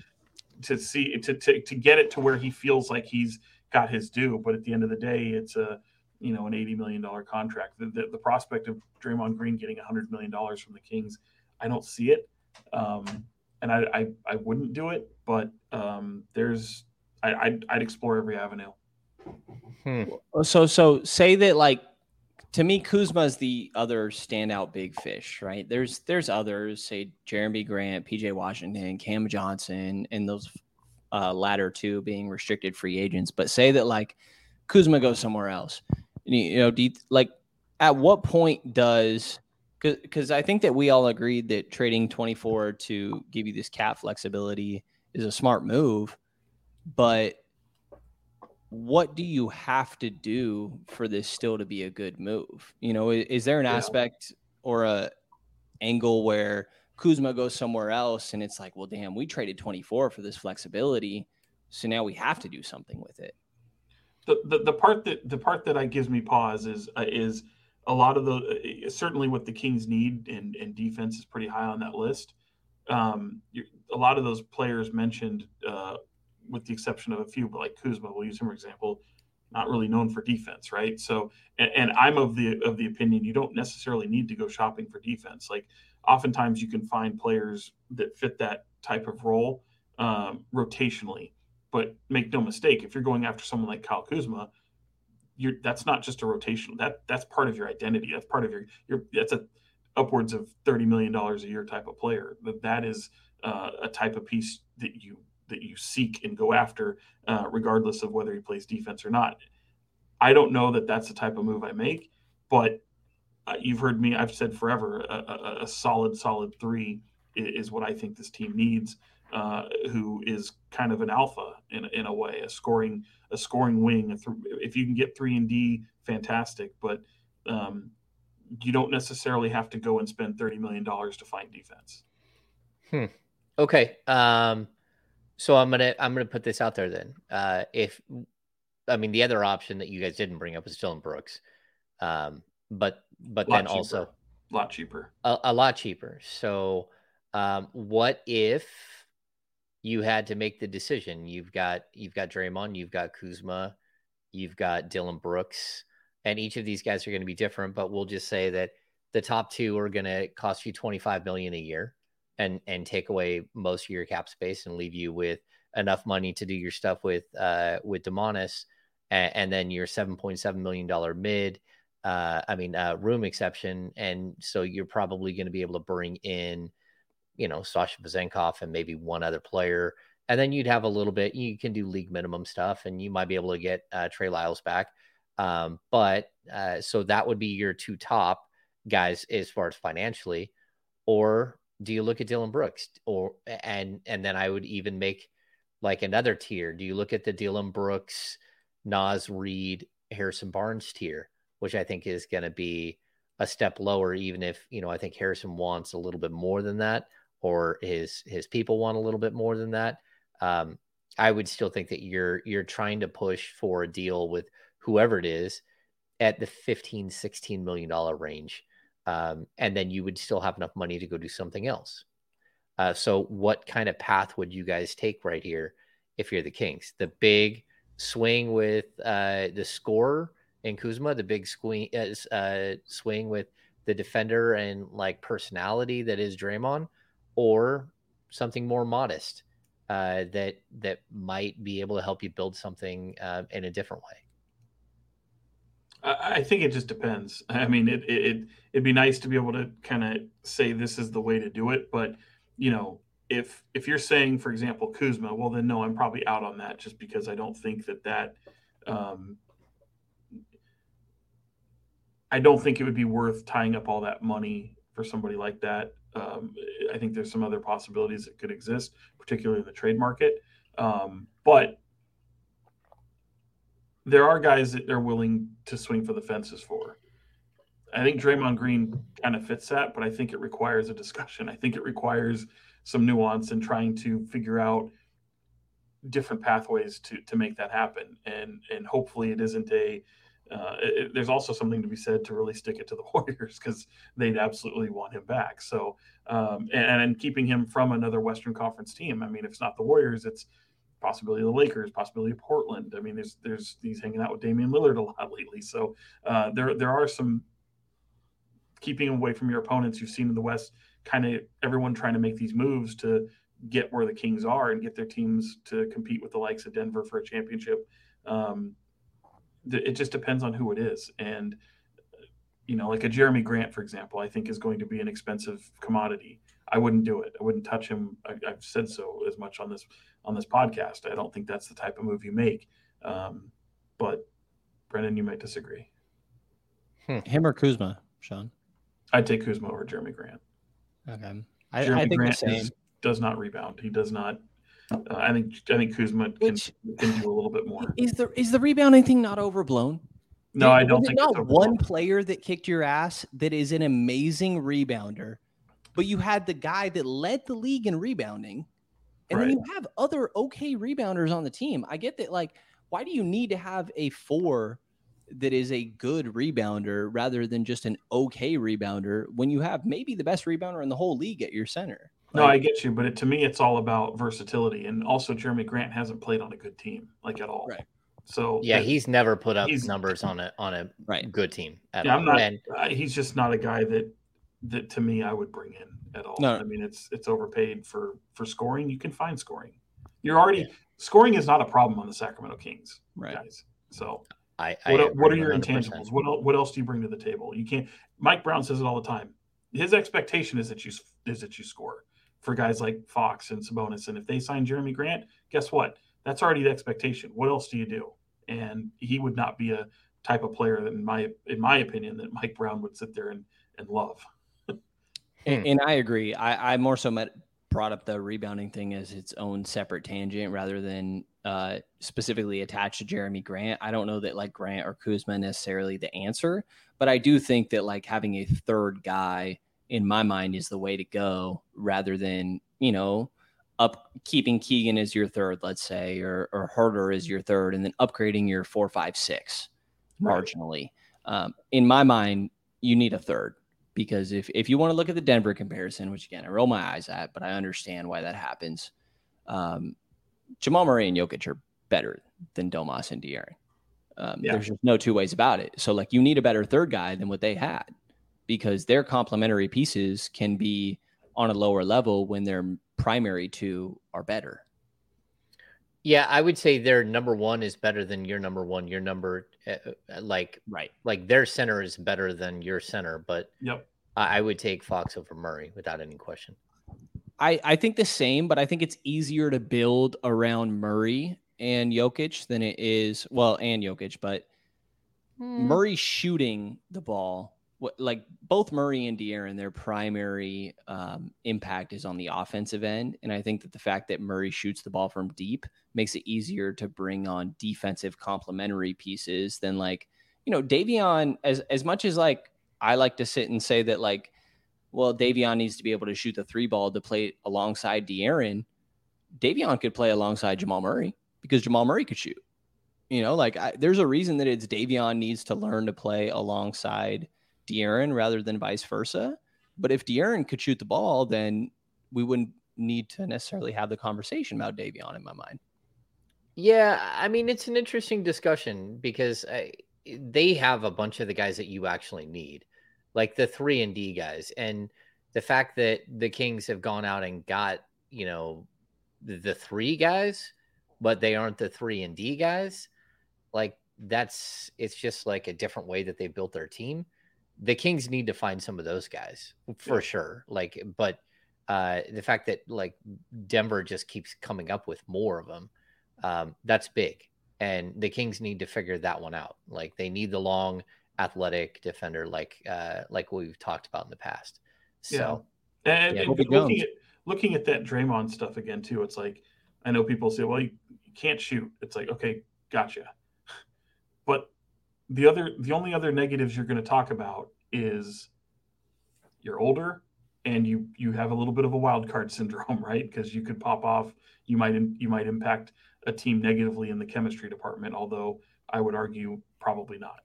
to see to, to to get it to where he feels like he's got his due. But at the end of the day, it's a you know an eighty million dollar contract. The, the, the prospect of Draymond Green getting hundred million dollars from the Kings, I don't see it, um, and I, I, I wouldn't do it. But um, there's I I'd, I'd explore every avenue. Hmm. So so say that like to me, Kuzma is the other standout big fish, right? There's there's others, say Jerami Grant, PJ Washington, Cam Johnson, and those uh, latter two being restricted free agents. But say that like Kuzma goes somewhere else, you know, you, like at what point does because I think that we all agreed that trading 24 to give you this cap flexibility is a smart move, but what do you have to do for this still to be a good move? You know, is, is there an yeah. aspect or a angle where Kuzma goes somewhere else and it's like, well, damn, we traded 24 for this flexibility, so now we have to do something with it. The, the, the part that the part that I gives me pause is uh, is a lot of the uh, certainly what the Kings need and, and defense is pretty high on that list. Um, a lot of those players mentioned uh, with the exception of a few, but like Kuzma, we'll use him for example, not really known for defense, right? So, and, and, I'm of the of the opinion you don't necessarily need to go shopping for defense. Like, oftentimes you can find players that fit that type of role um, rotationally. But make no mistake, if you're going after someone like Kyle Kuzma, you're that's not just a rotational. That that's part of your identity. That's part of your your. That's a upwards of thirty million dollars a year type of player. That that is uh, a type of piece that you that you seek and go after, uh, regardless of whether he plays defense or not. I don't know that that's the type of move I make, but uh, you've heard me. I've said forever a, a, a solid, solid three is, what I think this team needs. Uh, who is kind of an alpha in, in a way, a scoring a scoring wing. If you can get three and D, fantastic. But um, you don't necessarily have to go and spend thirty million dollars to find defense. Hmm. Okay. Um, so I'm gonna I'm gonna put this out there then. Uh, if I mean the other option that you guys didn't bring up was Dillon Brooks, um, but but then cheaper. also a lot cheaper, a, a lot cheaper. So um, what if you had to make the decision? You've got you've got Draymond, you've got Kuzma, you've got Dillon Brooks, and each of these guys are going to be different. But we'll just say that the top two are going to cost you 25 million a year and and take away most of your cap space and leave you with enough money to do your stuff with uh with Domantas and, and then your 7.7 million dollar mid uh I mean uh room exception. And so you're probably going to be able to bring in you know Sasha Vezenkov and maybe one other player. And then you'd have a little bit you can do league minimum stuff and you might be able to get uh, Trey Lyles back. Um but uh so that would be your two top guys as far as financially. Or do you look at Dillon Brooks or and and then I would even make like another tier. Do you look at the Dillon Brooks, Naz Reid, Harrison Barnes tier, which I think is going to be a step lower, even if you know I think Harrison wants a little bit more than that, or his his people want a little bit more than that. Um, I would still think that you're you're trying to push for a deal with whoever it is at the 15 16 million dollar range um, and then you would still have enough money to go do something else. Uh, so, what kind of path would you guys take right here if you're the Kings? The big swing with uh, the scorer in Kuzma, the big swing, uh, uh, swing with the defender and like personality that is Draymond, or something more modest uh, that that might be able to help you build something uh, in a different way. I think it just depends. I mean, it, it it'd be nice to be able to kind of say this is the way to do it, but you know, if if you're saying, for example, Kuzma, well, then no, I'm probably out on that just because I don't think that that. Um, I don't think it would be worth tying up all that money for somebody like that. Um, I think there's some other possibilities that could exist, particularly in the trade market. Um, but there are guys that they're willing to swing for the fences for. I think Draymond Green kind of fits that, but I think it requires a discussion. I think it requires some nuance and trying to figure out different pathways to to make that happen. And and hopefully it isn't a. Uh, it, there's also something to be said to really stick it to the Warriors because they'd absolutely want him back. So um, and, and keeping him from another Western Conference team. I mean, if it's not the Warriors, it's possibility of the Lakers, possibility of Portland. I mean, there's there's he's hanging out with Damian Lillard a lot lately. So uh, there there are some keeping away from your opponents. You've seen in the West, kind of everyone trying to make these moves to get where the Kings are and get their teams to compete with the likes of Denver for a championship. Um, it just depends on who it is, and you know, like a Jerami Grant, for example, I think is going to be an expensive commodity. I wouldn't do it. I wouldn't touch him. I, have said so as much on this on this podcast. I don't think that's the type of move you make. Um, but Brenden, you might disagree. Hmm. Him or Kuzma, Sean? I'd take Kuzma over Jerami Grant. Okay. I, Jerami I think Grant the same. Is, does not rebound. He does not. Uh, I think I think Kuzma can, Which, can do a little bit more. Is the is the rebounding thing not overblown? No, I don't think not one player that kicked your ass that is an amazing rebounder, but you had the guy that led the league in rebounding, and right. then you have other okay rebounders on the team. I get that. Like, why do you need to have a four that is a good rebounder rather than just an okay rebounder when you have maybe the best rebounder in the whole league at your center? No, I get you, but it, to me, it's all about versatility, and also Jerami Grant hasn't played on a good team like at all. Right. So yeah, he's never put up numbers on a on a right. good team. yeah, all. I'm not. And, uh, he's just not a guy that that to me I would bring in at all. No. I mean, it's it's overpaid for for scoring. You can find scoring. You're already yeah. scoring is not a problem on the Sacramento Kings, right? Guys. So I, I what, what are your 100%. intangibles? What what else do you bring to the table? You can't. Mike Brown says it all the time. His expectation is that you is that you score for guys like Fox and Sabonis. And if they sign Jerami Grant, guess what? That's already the expectation. What else do you do? And he would not be a type of player that, in my in my opinion, that Mike Brown would sit there and and love. And, and, I agree. I, I more so met, brought up the rebounding thing as its own separate tangent rather than uh, specifically attached to Jerami Grant. I don't know that like Grant or Kuzma necessarily the answer, but I do think that like having a third guy in my mind is the way to go rather than, you know, up keeping Keegan as your third, let's say, or or Huerter as your third, and then upgrading your four, five, six marginally. Um, in my mind, you need a third because if if you want to look at the Denver comparison, which again I roll my eyes at, but I understand why that happens. Um, Jamal Murray and Jokic are better than Domas and De'Aaron. Um, yeah. There's just no two ways about it. So like you need a better third guy than what they had because their complementary pieces can be on a lower level when their primary two are better. Yeah, I would say their number one is better than your number one. Your number, uh, like, right, like their center is better than your center. But yep, I, I would take Fox over Murray without any question. I I think the same, but I think it's easier to build around Murray and Jokic than it is well, and Jokic, but mm. Murray shooting the ball what like both Murray and De'Aaron, their primary um, impact is on the offensive end, and I think that the fact that Murray shoots the ball from deep makes it easier to bring on defensive complementary pieces than like you know Davion. As as much as like I like to sit and say that like, well, Davion needs to be able to shoot the three ball to play alongside De'Aaron. Davion could play alongside Jamal Murray because Jamal Murray could shoot. You know, like I, there's a reason that it's Davion needs to learn to play alongside De'Aaron rather than vice versa. But if De'Aaron could shoot the ball, then we wouldn't need to necessarily have the conversation about Davion in my mind. Yeah, I mean it's an interesting discussion because I, they have a bunch of the guys that you actually need, like the three and D guys, and the fact that the Kings have gone out and got you know the three guys, but they aren't the three and D guys. Like that's it's just like a different way that they built their team the Kings need to find some of those guys for yeah. sure. Like, but uh, the fact that like Denver just keeps coming up with more of them, um, that's big. And the Kings need to figure that one out. Like, they need the long, athletic defender, like uh, like we've talked about in the past. So, yeah. and, yeah. and looking at looking at that Draymond stuff again too, it's like I know people say, "Well, you, you can't shoot." It's like, okay, gotcha. The other the only other negatives you're going to talk about is you're older and you you have a little bit of a wild card syndrome right? Because you could pop off you might you might impact a team negatively in the chemistry department although i would argue probably not.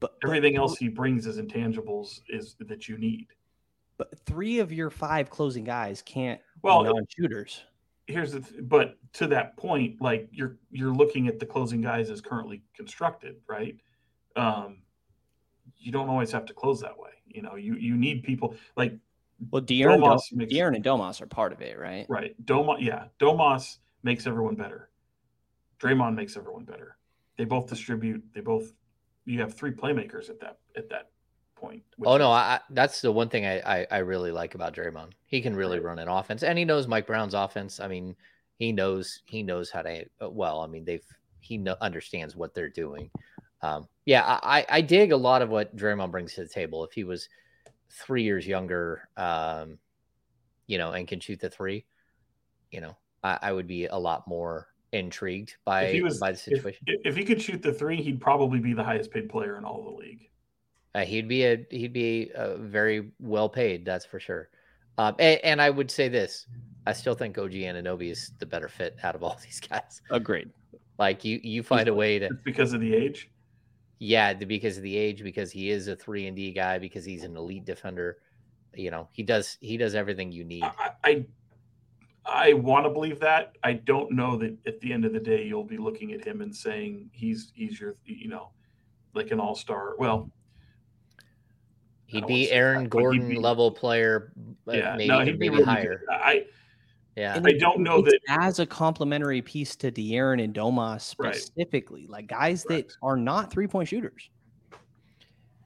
But everything but, else he brings as intangibles is that you need. But three of your five closing guys can't well non-shooters here's the th- but to that point like you're you're looking at the closing guys as currently constructed right? Um you don't always have to close that way you know you you need people like well De'Aaron, Domas makes, De'Aaron and Domas are part of it right? Right. Domas yeah Domas makes everyone better. Draymond makes everyone better. They both distribute they both you have three playmakers at that at that point. Oh no, I, that's the one thing I, I, I really like about Draymond. He can really run an offense, and he knows Mike Brown's offense. I mean, he knows he knows how to. Well, I mean, they've he know, understands what they're doing. Um, yeah, I, I dig a lot of what Draymond brings to the table. If he was three years younger, um, you know, and can shoot the three, you know, I, I would be a lot more intrigued by if he was, by the situation. If, if, he could shoot the three, he'd probably be the highest paid player in all the league. Uh, he'd be a he'd be a very well paid, that's for sure. Um, and, and, I would say this: I still think OG Anunoby is the better fit out of all these guys. Agreed. Like you, you find a way to it's because of the age. Yeah, because of the age, because he is a three and D guy, because he's an elite defender. You know, he does he does everything you need. I, I I want to believe that. I don't know that at the end of the day you'll be looking at him and saying he's he's your you know like an all star. Well, he'd be Aaron that, Gordon be, level player. Uh, yeah, maybe, no, he'd maybe really higher. Good. I yeah, and I don't know that as a complementary piece to De'Aaron and Domas specifically, right. like guys right. that are not three point shooters.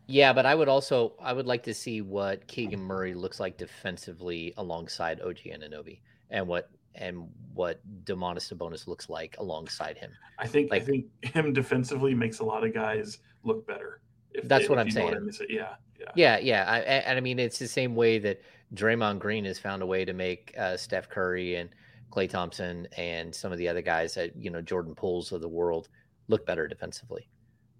Yeah, but I would also I would like to see what Keegan Murray looks like defensively alongside OG Anunoby and what and what Domantas Sabonis looks like alongside him. I think like, I think him defensively makes a lot of guys look better. That's they, what I'm saying. Yeah, yeah, yeah, yeah. I, and I mean, it's the same way that Draymond Green has found a way to make uh, Steph Curry and Klay Thompson and some of the other guys that you know Jordan Pooles of the world look better defensively.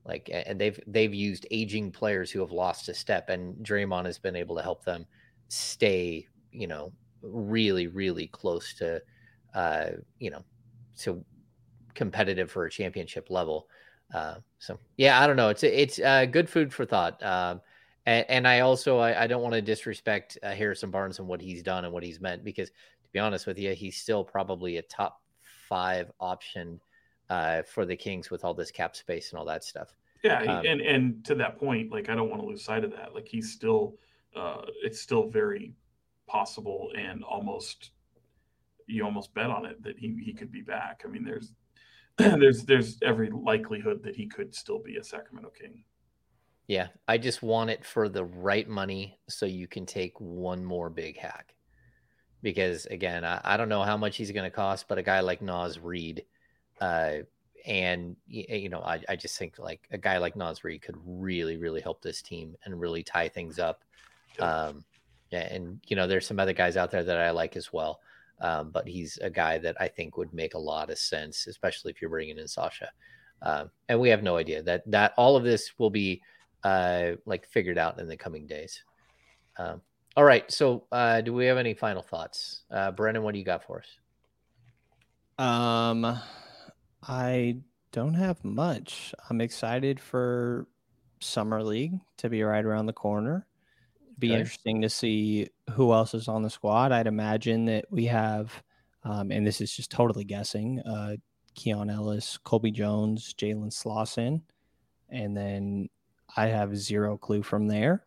Like, and they've they've used aging players who have lost a step, and Draymond has been able to help them stay, you know, really, really close to, uh, you know, to competitive for a championship level. Uh, so yeah, I don't know. It's it's uh, good food for thought. Um, and, and I also I, I don't want to disrespect uh, Harrison Barnes and what he's done and what he's meant because to be honest with you, he's still probably a top five option uh, for the Kings with all this cap space and all that stuff. Yeah, um, and and to that point, like I don't want to lose sight of that. Like he's still, uh, it's still very possible and almost you almost bet on it that he, he could be back. I mean, there's there's there's every likelihood that he could still be a Sacramento King. Yeah, I just want it for the right money so you can take one more big hack. Because again, I, I don't know how much he's going to cost, but a guy like Naz Reid, uh, and you know, I, I just think like a guy like Naz Reid could really, really help this team and really tie things up. Um, yeah, and you know, there's some other guys out there that I like as well. Um, but he's a guy that I think would make a lot of sense, especially if you're bringing in Sasha. Um, and we have no idea that that all of this will be uh, like figured out in the coming days. Um, all right, so uh, do we have any final thoughts, uh, Brenden? What do you got for us? Um, I don't have much. I'm excited for summer league to be right around the corner be okay. interesting to see who else is on the squad. I'd imagine that we have, um, and this is just totally guessing, uh, Keon Ellis, Colby Jones, Jalen Slawson, and then I have zero clue from there.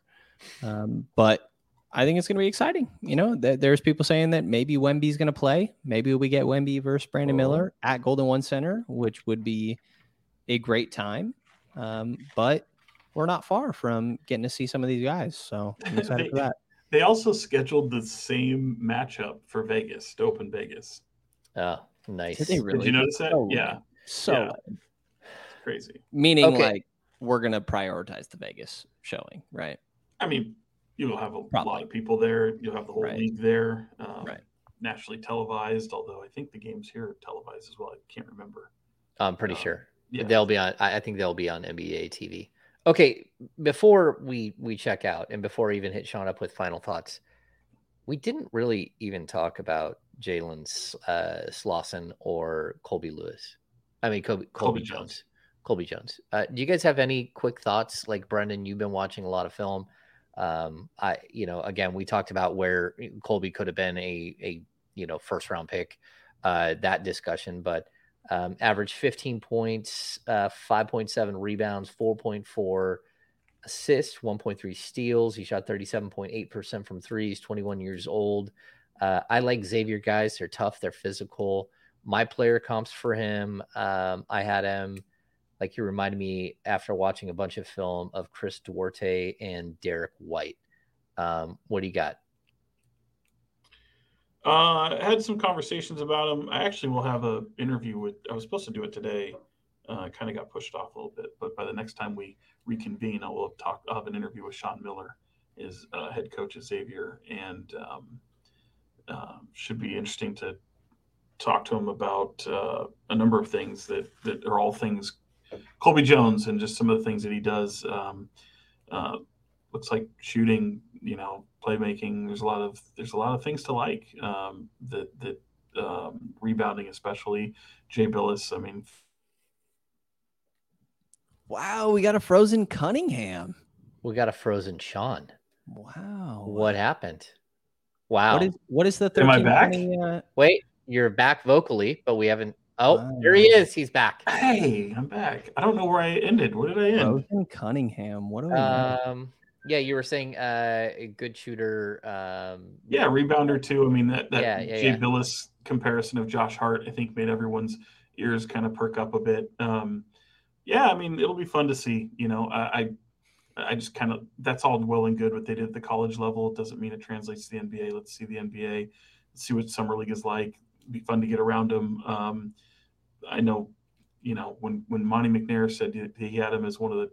Um, but I think it's going to be exciting. You know, th- there's people saying that maybe Wemby's going to play. Maybe we get Wemby versus Brandon oh. Miller at Golden One Center, which would be a great time. Um, but we're not far from getting to see some of these guys. So I'm excited they, for that. They also scheduled the same matchup for Vegas to open Vegas. Oh, nice. Did, they really? Did you notice that? So yeah. So yeah. crazy. Meaning okay. like we're gonna prioritize the Vegas showing, right? I mean, you'll have a Probably. lot of people there. You'll have the whole right. league there. Um, right. Nationally televised, although I think the games here are televised as well. I can't remember. I'm pretty uh, sure. Yeah. They'll be on. I think they'll be on NBA TV. Okay, before we we check out and before I even hit Sean up with final thoughts, we didn't really even talk about Jalen uh, Slawson or Colby Lewis. I mean, Colby, Colby, Colby Jones. Jones. Colby Jones. Uh, do you guys have any quick thoughts? Like Brenden, you've been watching a lot of film. Um, I, you know, again, we talked about where Colby could have been a, a, you know, first round pick. Uh, that discussion, but um, averaged 15 points, uh, 5.7 rebounds, 4.4 assists, 1.3 steals. He shot 37.8% from threes, 21 years old. Uh, I like Xavier guys. They're tough, they're physical. My player comps for him, um, I had him, like he reminded me after watching a bunch of film of Chris Duarte and Derrick White. Um, what do you got? Uh, I had some conversations about him. I actually will have a interview with. I was supposed to do it today. Uh, kind of got pushed off a little bit, but by the next time we reconvene, I will have talked. I'll have an interview with Sean Miller, his uh, head coach at Xavier, and um, uh, should be interesting to talk to him about uh, a number of things that that are all things Colby Jones and just some of the things that he does. Um, uh, looks like shooting, you know, playmaking. There's a lot of there's a lot of things to like. Um, that that um, rebounding, especially Jay Bilas. I mean, wow, we got a frozen Cunningham. We got a frozen Sean. Wow, what happened? Wow, what is what is the? Am I back? uh... Wait, you're back vocally, but we haven't. Oh, wow. there he is. He's back. Hey, I'm back. I don't know where I ended. Where did I end? Frozen Cunningham. What do we? Um. Yeah, you were saying uh, a good shooter. Um, yeah, rebounder too. I mean that that yeah, yeah, Jay yeah. Bilas comparison of Josh Hart, I think, made everyone's ears kind of perk up a bit. Um, yeah, I mean it'll be fun to see. You know, I I, I just kind of that's all well and good what they did at the college level. It doesn't mean it translates to the NBA. Let's see the NBA. Let's see what summer league is like. It'd be fun to get around them. Um, I know, you know, when when Monte McNair said he had him as one of the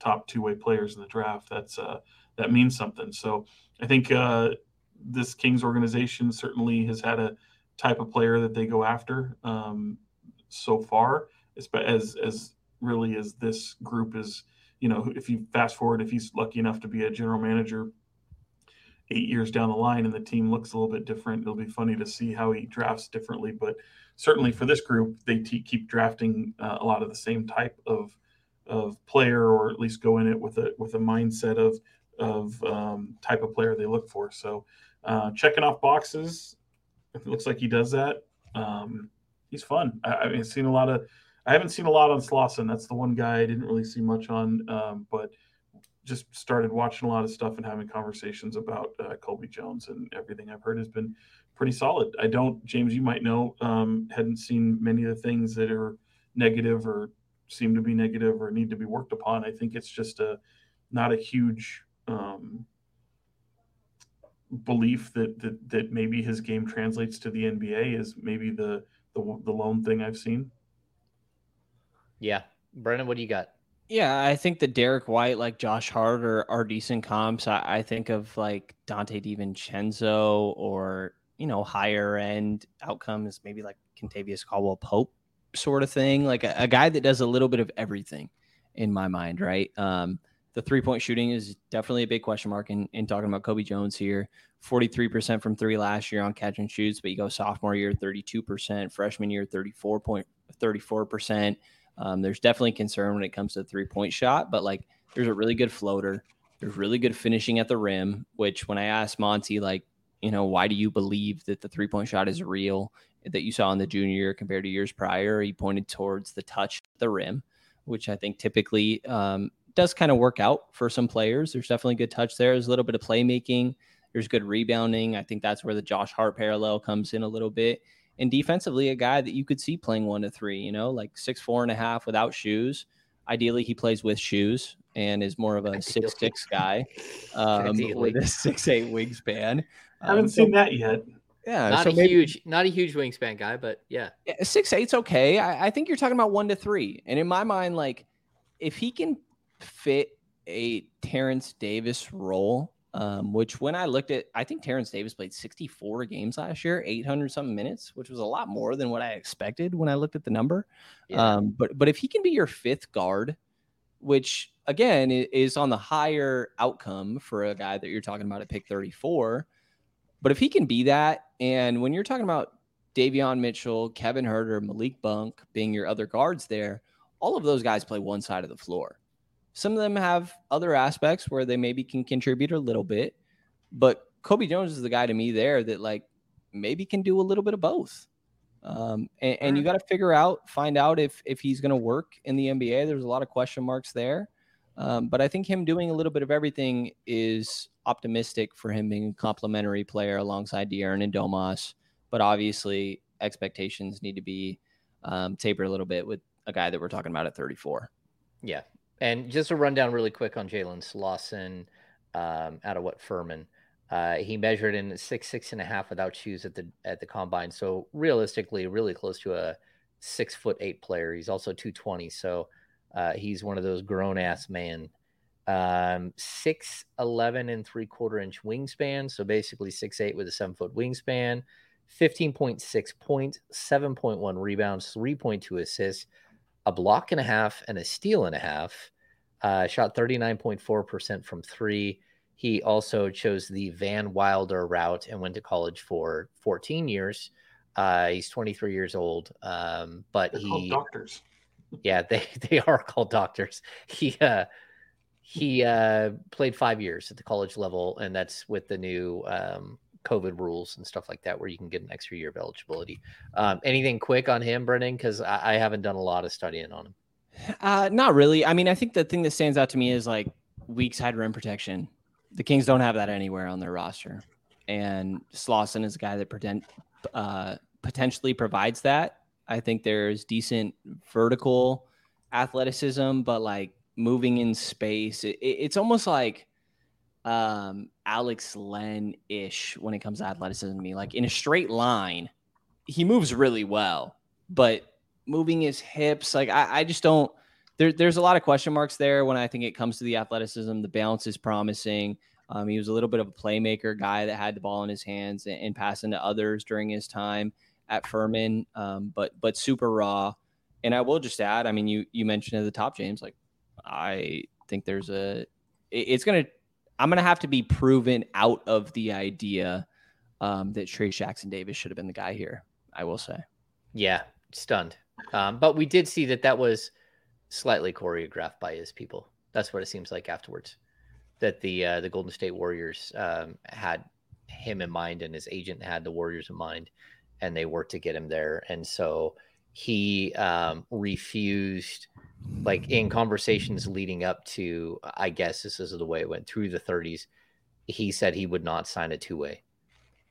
top two way players in the draft. That's uh, that means something. So I think uh, this Kings organization certainly has had a type of player that they go after um, so far, as as as really as this group is. You know, if you fast forward, if he's lucky enough to be a general manager eight years down the line and the team looks a little bit different, it'll be funny to see how he drafts differently. But certainly for this group, they t- keep drafting uh, a lot of the same type of of player, or at least go in it with a with a mindset of of um, type of player they look for. So uh, checking off boxes, it looks like he does that. Um, he's fun. I, I've seen a lot of. I haven't seen a lot on Slawson. That's the one guy I didn't really see much on, um, but just started watching a lot of stuff and having conversations about uh, Colby Jones and everything I've heard has been pretty solid. I don't, James, you might know, um, hadn't seen many of the things that are negative or seem to be negative or need to be worked upon. I think it's just a not a huge um, belief that, that that maybe his game translates to the NBA is maybe the the the lone thing I've seen. Yeah, Brenden, what do you got? Yeah, I think that Derrick White, like Josh Hart, are, are decent comps. I, I think of like Donte DiVincenzo or you know higher end outcomes, maybe like Kentavious Caldwell Pope sort of thing, like a, a, guy that does a little bit of everything in my mind, right? Um, the three point shooting is definitely a big question mark in, in talking about Colby Jones here. 43% from three last year on catch and shoots, but you go sophomore year, 32%, freshman year, 34.34%. Um, there's definitely concern when it comes to three point shot, but like there's a really good floater. There's really good finishing at the rim, which when I asked Monte, like, you know, why do you believe that the three point shot is real? That you saw in the junior year compared to years prior. He pointed towards the touch the rim, which I think typically um, does kind of work out for some players. There's definitely good touch there. There's a little bit of playmaking. There's good rebounding. I think that's where the Josh Hart parallel comes in a little bit. And defensively, a guy that you could see playing one to three, you know, like six, four and a half without shoes. Ideally, he plays with shoes and is more of a six six guy um, with a six eight wingspan. I haven't um, seen that yet. Yeah, not so a maybe, huge, not a huge wingspan guy, but yeah, yeah six eight's okay. I, I, think you're talking about one to three, and in my mind, like if he can fit a Terence Davis role, um, which when I looked at, I think Terence Davis played 64 games last year, 800 something minutes, which was a lot more than what I expected when I looked at the number. Yeah. Um, but but if he can be your fifth guard, which again is on the higher outcome for a guy that you're talking about at pick 34 but if he can be that, and when you're talking about Davion Mitchell, Kevin Huerter, Malik Monk being your other guards there, all of those guys play one side of the floor. Some of them have other aspects where they maybe can contribute a little bit, but Colby Jones is the guy to me there that like maybe can do a little bit of both. Um, and, and you got to figure out, find out if if he's going to work in the NBA. There's a lot of question marks there. Um, but I think him doing a little bit of everything is optimistic for him being a complementary player alongside De'Aaron and Domas. But obviously, expectations need to be um, tapered a little bit with a guy that we're talking about at 34. Yeah. And just a rundown really quick on Jalen Slawson um, out of what Furman. Uh, he measured in six, six and a half without shoes at the at the combine. So realistically, really close to a six foot eight player. He's also 220. So uh, he's one of those grown ass man. Um, six eleven and three quarter inch wingspan, so basically six eight with a seven foot wingspan. 15.6 points, 7.1 rebounds, 3.2 assists, a block and a half, and a steal and a half. Uh, shot 39.4% from three. He also chose the Van Wilder route and went to college for 14 years. Uh, he's 23 years old, um, but They're he doctors. Yeah, they they are called doctors. He uh, he uh, played five years at the college level, and that's with the new um, COVID rules and stuff like that, where you can get an extra year of eligibility. Um, anything quick on him, Brenden? Because I, I, haven't done a lot of studying on him. Uh, not really. I mean, I think the thing that stands out to me is like weak side rim protection. The Kings don't have that anywhere on their roster, and Slawson is a guy that pretend, uh, potentially provides that. I think there's decent vertical athleticism, but like moving in space, it, it's almost like um, Alex Len ish when it comes to athleticism to me. Like in a straight line, he moves really well, but moving his hips, like I, I just don't. There, there's a lot of question marks there when I think it comes to the athleticism. The balance is promising. Um, he was a little bit of a playmaker guy that had the ball in his hands and, and passing to others during his time at Furman, um, but but super raw. And I will just add, I mean, you you mentioned at the top, James. Like, I think there's a, it's gonna, I'm gonna have to be proven out of the idea um, that Trayce Jackson Davis should have been the guy here. I will say. Yeah, stunned. Um, but we did see that that was slightly choreographed by his people. That's what it seems like afterwards. That the uh, the Golden State Warriors um, had him in mind, and his agent had the Warriors in mind, and they worked to get him there. And so he um, refused, like in conversations leading up to, I guess this is the way it went through the 30s. He said he would not sign a two way.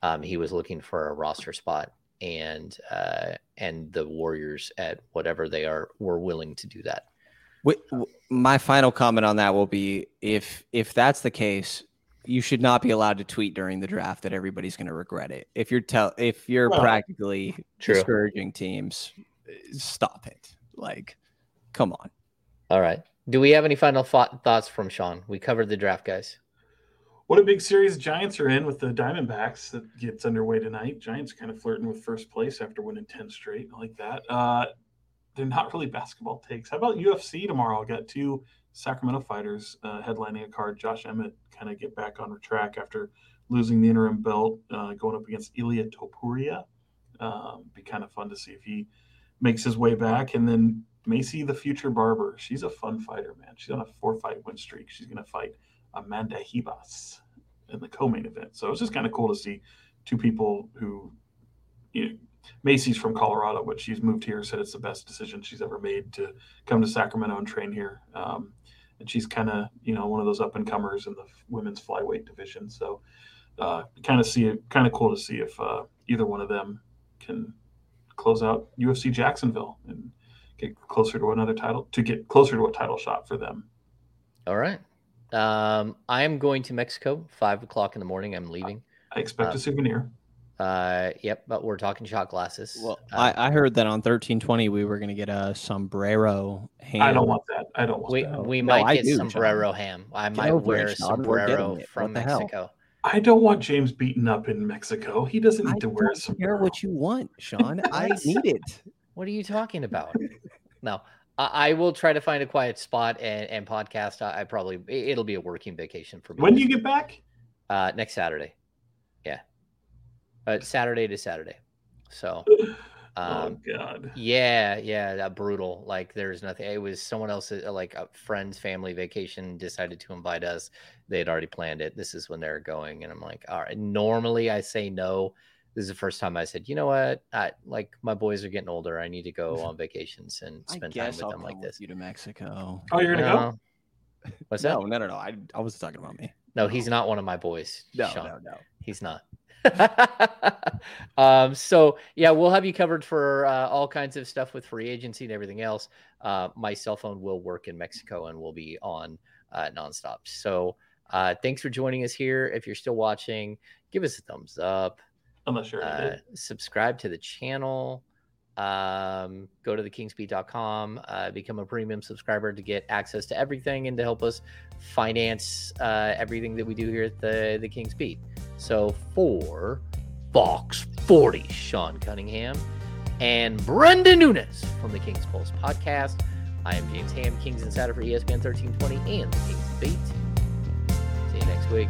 Um, he was looking for a roster spot, and uh, and the Warriors at whatever they are were willing to do that. My final comment on that will be if if that's the case, you should not be allowed to tweet during the draft that everybody's going to regret it. If you're tell if you're well, practically true. discouraging teams, stop it. Like, come on. All right. Do we have any final thoughts from Sean? We covered the draft, guys. What a big series Giants are in with the Diamondbacks that gets underway tonight. Giants kind of flirting with first place after winning 10 straight. I like that. Uh, they're not really basketball takes. How about UFC tomorrow? I got two Sacramento fighters uh, headlining a card. Josh Emmett kind of get back on track after losing the interim belt, uh, going up against Ilia Topuria. Um, be kind of fun to see if he makes his way back. And then Maycee, the future barber, she's a fun fighter, man. She's on a four fight win streak. She's going to fight Amanda Ribas in the co main event. So it's just kind of cool to see two people who, you know, Maycee's from Colorado, but she's moved here, said it's the best decision she's ever made to come to Sacramento and train here. Um, and she's kind of you know one of those up and comers in the women's flyweight division. So uh, kind of see it, kind of cool to see if uh, either one of them can close out UFC Jacksonville and get closer to another title to get closer to a title shot for them. All right. Um, I am going to Mexico five o'clock in the morning. I'm leaving. I expect uh, a souvenir. Uh, yep, but we're talking shot glasses. Well, uh, I, I, heard that on thirteen twenty we were gonna get a sombrero ham. I don't want that. I don't want we, that. We no, might get do, sombrero Sean. ham. I get might wear a sombrero from Mexico. Hell? I don't want James beaten up in Mexico. He doesn't need I to wear a sombrero. Care what you want, Sean? I need it. What are you talking about? no, I, I, will try to find a quiet spot and, and podcast. I, I, probably it'll be a working vacation for me. When do you get back? Uh, next Saturday uh, Saturday to Saturday. So, oh, um, oh God, yeah, yeah, that brutal. Like, there's nothing. It was someone else, uh, like a friend's family vacation, decided to invite us. They had already planned it. This is when they're going, and I'm like, all right. Normally, I say no. This is the first time I said, you know what? I like my boys are getting older. I need to go on vacations and spend time with I'll them like this. You to Mexico? Oh, you're gonna go? What's that? No, no, no, no. I, I was talking about me. No, he's not one of my boys. No, Sean. no, no. He's not. um, so yeah, we'll have you covered for uh, all kinds of stuff with free agency and everything else. Uh, my cell phone will work in Mexico and will be on uh, nonstop. So uh, thanks for joining us here. If you're still watching, give us a thumbs up. Unless you're uh, subscribe to the channel. Um, go to thekingsbeat.com, uh, become a premium subscriber to get access to everything and to help us finance uh, everything that we do here at the, the Kings Beat. So for Fox 40, Sean Cunningham, and Brenden Nunes from the Kings Pulse podcast. I am James Ham, Kings Insider for ESPN 1320 and the Kings Beat. See you next week.